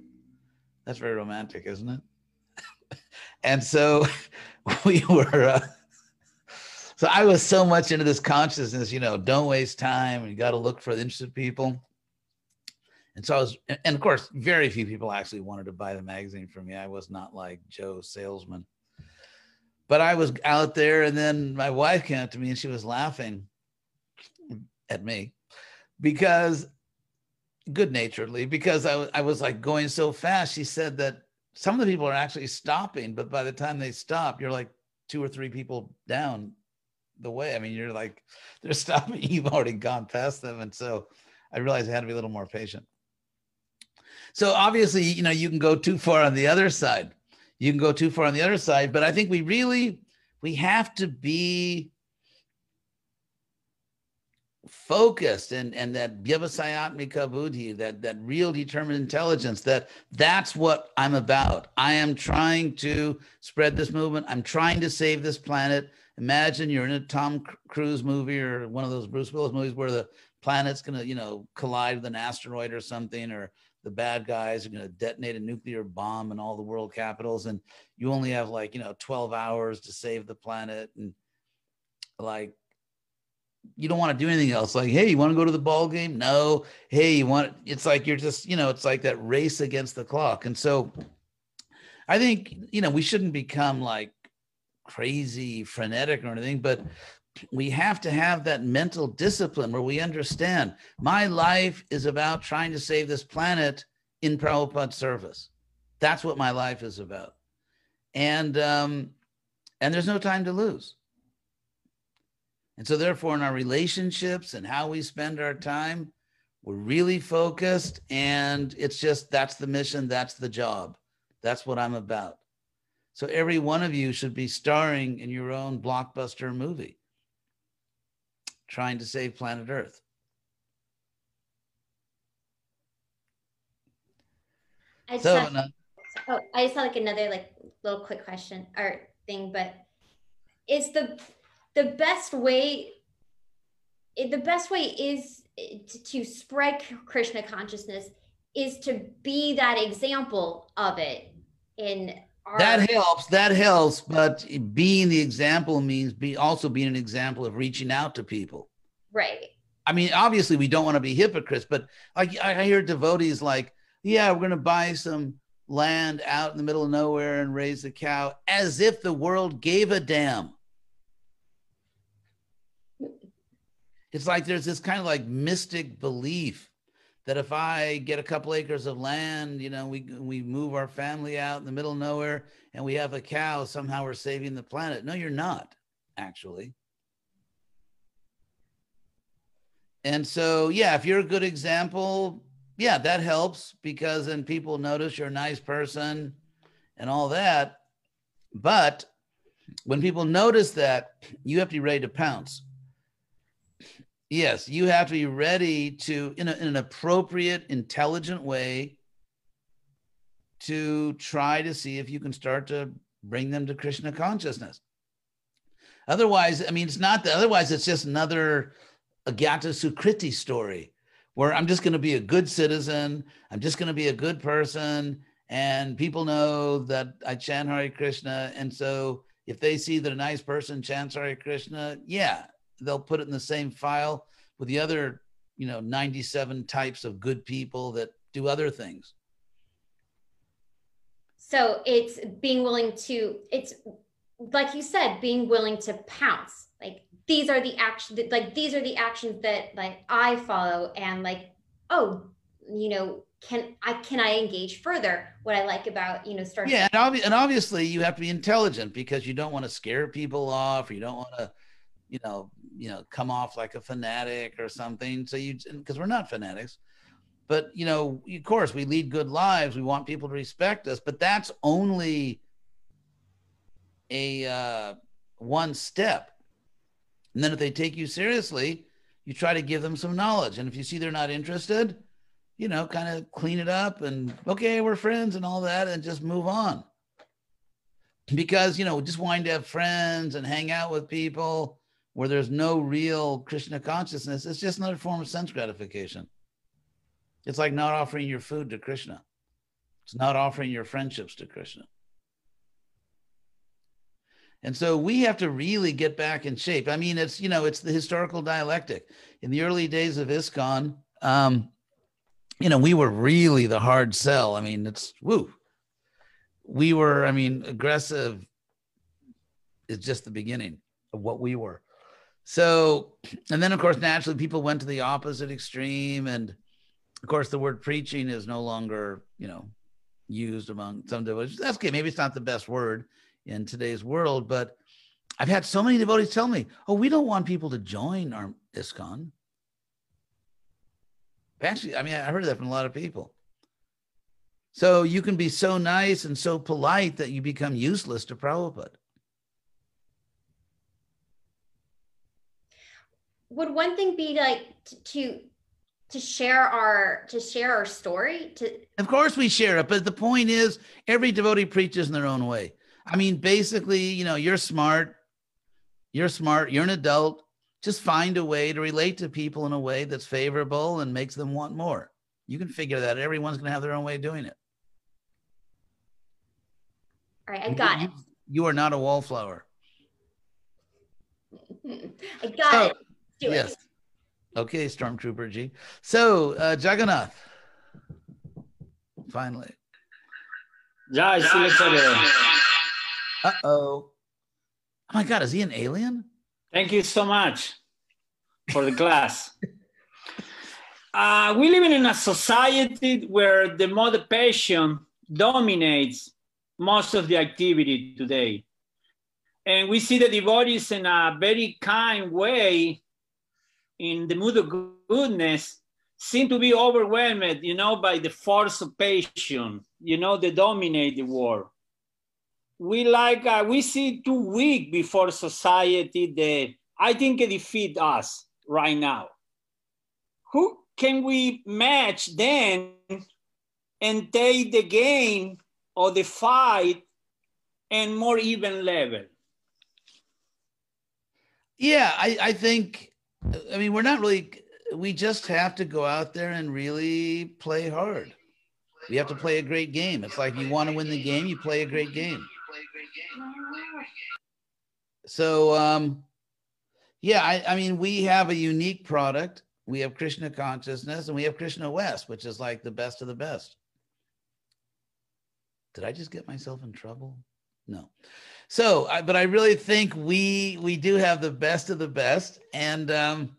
That's very romantic, isn't it? And so we were. Uh, so I was so much into this consciousness, you know, don't waste time. You got to look for the interested people. And so I was, and of course, very few people actually wanted to buy the magazine from me. I was not like Joe salesman. But I was out there, and then my wife came up to me and she was laughing at me because good naturedly, because I, I was like going so fast. She said that some of the people are actually stopping, but by the time they stop, you're like two or three people down the way. I mean, you're like, they're stopping, you've already gone past them. And so I realized I had to be a little more patient. So obviously, you know, you can go too far on the other side. You can go too far on the other side, but I think we really we have to be focused and and that vyavasayatmika buddhi that that real determined intelligence that that's what i'm about. I am trying to spread this movement. I'm trying to save this planet. Imagine you're in a tom cruise movie or one of those bruce willis movies where the planet's going to you know collide with an asteroid or something or the bad guys are going to detonate a nuclear bomb in all the world capitals and you only have like you know 12 hours to save the planet and like you don't want to do anything else like hey you want to go to the ball game no hey you want it's like you're just you know it's like that race against the clock and so i think you know we shouldn't become like crazy frenetic or anything but we have to have that mental discipline where we understand my life is about trying to save this planet in Prabhupada's service. That's what my life is about. And um, and there's no time to lose. And so therefore in our relationships and how we spend our time, we're really focused and it's just that's the mission, that's the job. That's what I'm about. So every one of you should be starring in your own blockbuster movie trying to save planet Earth. I just, So, have, oh, I just had like another like little quick question or thing, but is the the best way the best way is to, to spread krishna consciousness is to be that example of it in our that helps that helps but being the example means be also being an example of reaching out to people. Right. I mean obviously we don't want to be hypocrites but like i hear devotees like yeah we're going to buy some land out in the middle of nowhere and raise a cow as if the world gave a damn it's like there's this kind of like mystic belief that if I get a couple acres of land, you know, we we move our family out in the middle of nowhere and we have a cow, somehow we're saving the planet. No, you're not, actually. And so, yeah, if you're a good example, yeah, that helps because then people notice you're a nice person and all that. But when people notice that, you have to be ready to pounce. Yes, you have to be ready to, in, a, in an appropriate, intelligent way, to try to see if you can start to bring them to Krishna consciousness. Otherwise, I mean, it's not that, otherwise, it's just another Agyata Sukriti story where I'm just going to be a good citizen. I'm just going to be a good person. And people know that I chant Hare Krishna. And so if they see that a nice person chants Hare Krishna, yeah, they'll put it in the same file with the other, you know, 97 types of good people that do other things. So it's being willing to, it's like you said, being willing to pounce. Like these are the actions, like these are the actions that like I follow, and like, oh, you know, can I can I engage further? What I like about you know starting. Yeah, and, obvi- and obviously you have to be intelligent because you don't want to scare people off, or you don't want to you know, you know, come off like a fanatic or something. So you, because we're not fanatics, but you know, of course, we lead good lives. We want people to respect us, but that's only a uh, one step. And then if they take you seriously, you try to give them some knowledge. And if you see they're not interested, you know, kind of clean it up and okay, we're friends and all that, and just move on. Because you know, just wanting to have friends and hang out with people where there's no real Krishna consciousness, it's just another form of sense gratification. It's like not offering your food to Krishna. It's not offering your friendships to Krishna. And so we have to really get back in shape. I mean, it's, you know, it's the historical dialectic. In the early days of ISKCON, um, you know, we were really the hard sell. I mean, it's woo. We were, I mean, aggressive is just the beginning of what we were. So, and then of course, naturally, people went to the opposite extreme. And of course, the word preaching is no longer, you know, used among some devotees. That's okay. Maybe it's not the best word in today's world, but I've had so many devotees tell me, oh, we don't want people to join our ISKCON. Actually, I mean, I heard that from a lot of people. So you can be so nice and so polite that you become useless to Prabhupada. Would one thing be like to to share our to share our story to of course we share it but the point is every devotee preaches in their own way. I mean basically you know you're smart you're smart you're an adult. Just find a way to relate to people in a way that's favorable and makes them want more. You can figure that everyone's going to have their own way of doing it. All right i got you, it. you are not a wallflower. I got so, it do yes. It. Okay, Stormtrooper G. So, uh, Jagannath, finally. Yeah, I Uh oh. Oh my God, is he an alien? Thank you so much for the class. uh, we live in a society where the mode of passion dominates most of the activity today. And we see the devotees in a very kind way in the mood of goodness seem to be overwhelmed, you know, by the force of passion, you know, that dominate the world. We like, uh, we see too weak before society that I think it defeat us right now. Who can we match then and take the game or the fight and more even level? Yeah, I, I think, I mean, we're not really, we just have to go out there and really play hard. We have to play a great game. It's like you want to win the game, you play a great game. So, um, yeah, I, I mean, we have a unique product. We have Krishna consciousness and we have Krishna West, which is like the best of the best. Did I just get myself in trouble? No. So, I, but I really think we we do have the best of the best, and um,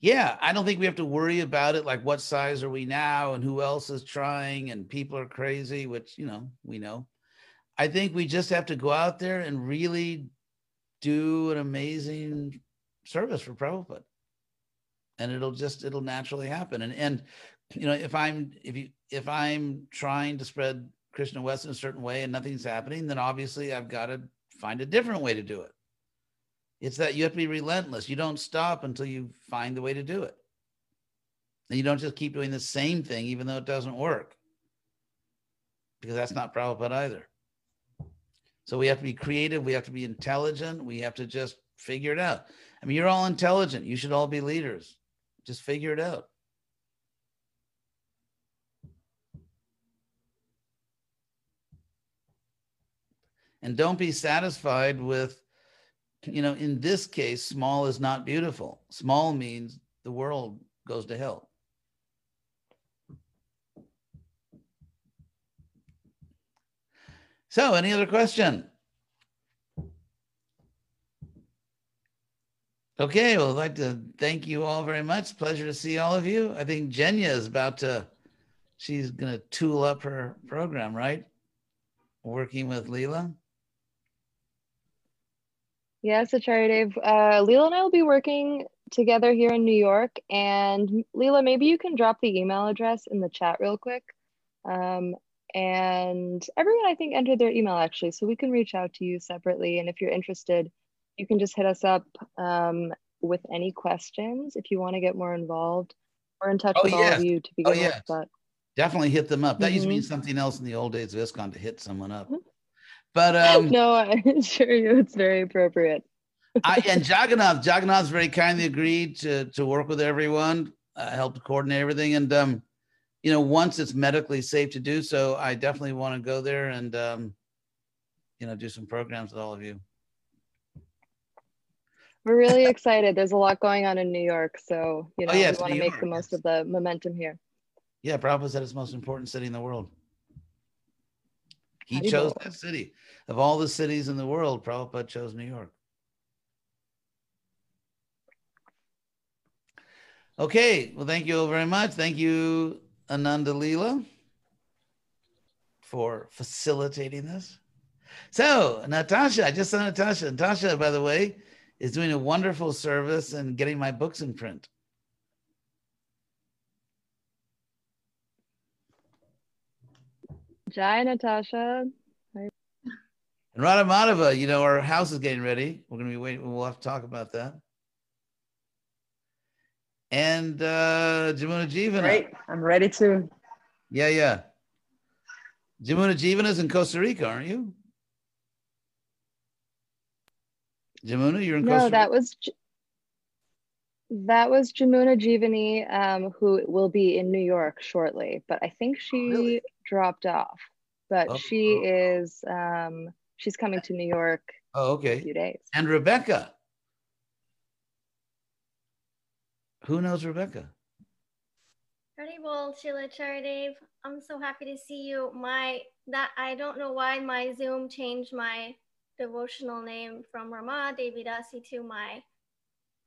yeah, I don't think we have to worry about it. Like, what size are we now, and who else is trying, and people are crazy, which you know we know. I think we just have to go out there and really do an amazing service for Prabhupada, and it'll just it'll naturally happen. And and you know, if I'm if you if I'm trying to spread Krishna West in a certain way and nothing's happening, then obviously I've got to find a different way to do it. It's that you have to be relentless. You don't stop until you find the way to do it. And you don't just keep doing the same thing, even though it doesn't work, because that's not Prabhupada either. So we have to be creative. We have to be intelligent. We have to just figure it out. I mean, you're all intelligent. You should all be leaders. Just figure it out. And don't be satisfied with you know in this case small is not beautiful. Small means the world goes to hell. So any other question? Okay well i'd like to thank you all very much. Pleasure to see all of you. I think jenya is about to she's going to tool up her program right? Working with leela Yes, Acharya Dev. Uh, Leela and I will be working together here in New York. And Leela, maybe you can drop the email address in the chat real quick. Um, and everyone, I think, entered their email actually, so we can reach out to you separately. And if you're interested, you can just hit us up um, with any questions if you want to get more involved. We're in touch Oh, with all of you to Oh, begin with. But Definitely hit them up. That used to mean Mhm. something else in the old days of ISKCON to hit someone up. But um, no, I assure you it's very appropriate. I and Jagannath, Jagannath's very kindly agreed to to work with everyone, uh, help coordinate everything, and um, you know, once it's medically safe to do so, I definitely want to go there and um, you know, do some programs with all of you. We're really excited. There's a lot going on in New York, so you know Oh, yeah, we want to make the most of the momentum here. Yeah, Prabhupada said it's the most important city in the world. He chose that city. Of all the cities in the world, Prabhupada chose New York. Okay, well, thank you all very much. Thank you, Ananda Leela, for facilitating this. So, Natasha, I just saw Natasha. Natasha, by the way, is doing a wonderful service and getting my books in print. Jai Natasha. And Radha Madhava, you know, our house is getting ready. We're going to be waiting. We'll have to talk about that. And uh, Jamuna Jivana. Great. I'm ready to. Yeah, yeah. Jamuna Jivana is in Costa Rica, aren't you? Jamuna, you're in No, Costa Rica? No, that was that was Jamuna Jeevani, um, who will be in New York shortly, but I think she Really? Dropped off. But Oh, she is um, she's coming to New York Oh, in a okay. few days. And Rebecca. Who knows Rebecca? Pretty well, Acharya Dev. I'm so happy to see you. My that I don't know why my Zoom changed my devotional name from Rama Devidasi to my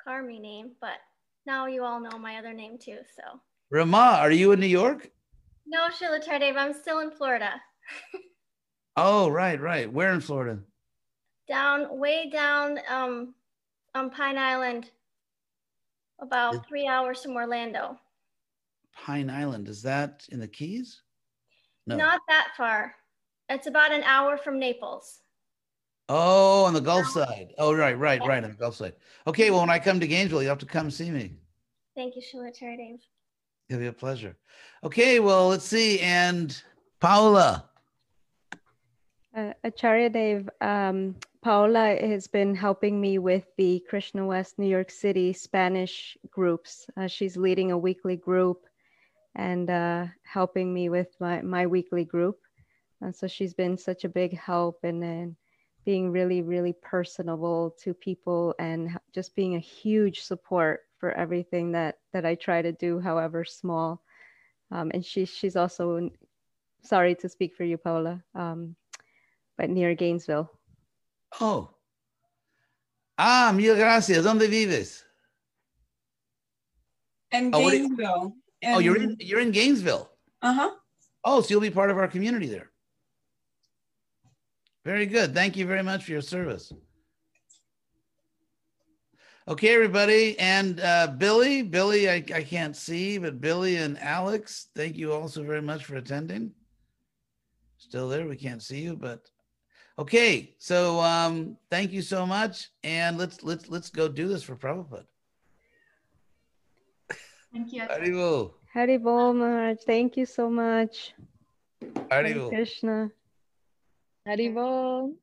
Karmi name, but now you all know my other name too. So Rama, are you in New York? No, Acharya Dev. I'm still in Florida, Oh, right, right. Where in Florida? down way down um, on Pine Island, about three hours from Orlando. Pine Island. Is that in the Keys? No. Not that far. It's about an hour from Naples. Oh, on the Gulf side. Oh, right, right, right, on the Gulf side. Okay, well, when I come to Gainesville, you have to come see me. Thank you, Acharya Dev. It'll be a pleasure. Okay, well, let's see. And Paula. Uh, Acharya Dev, um, Paola has been helping me with the Krishna West New York City Spanish groups. Uh, she's leading a weekly group and uh, helping me with my, my weekly group. And so she's been such a big help and then being really, really personable to people and just being a huge support for everything that that I try to do, however small. Um, and she, she's also, sorry to speak for you, Paola, um, but near Gainesville. Oh. Ah, mil gracias. ¿Dónde vives? And Oh, what you- Gainesville. Oh, you're in you're in Gainesville. Uh-huh. Oh, so you'll be part of our community there. Very good. Thank you very much for your service. Okay, everybody. And uh, Billy, Billy, I, I can't see, but Billy and Alex, thank you also very much for attending. Still there, we can't see you, but okay. So um, thank you so much. And let's let's let's go do this for Prabhupada. Thank you. Haribo. Haribol Maharaj, thank you so much. Hare Haribol. Krishna. Haribol.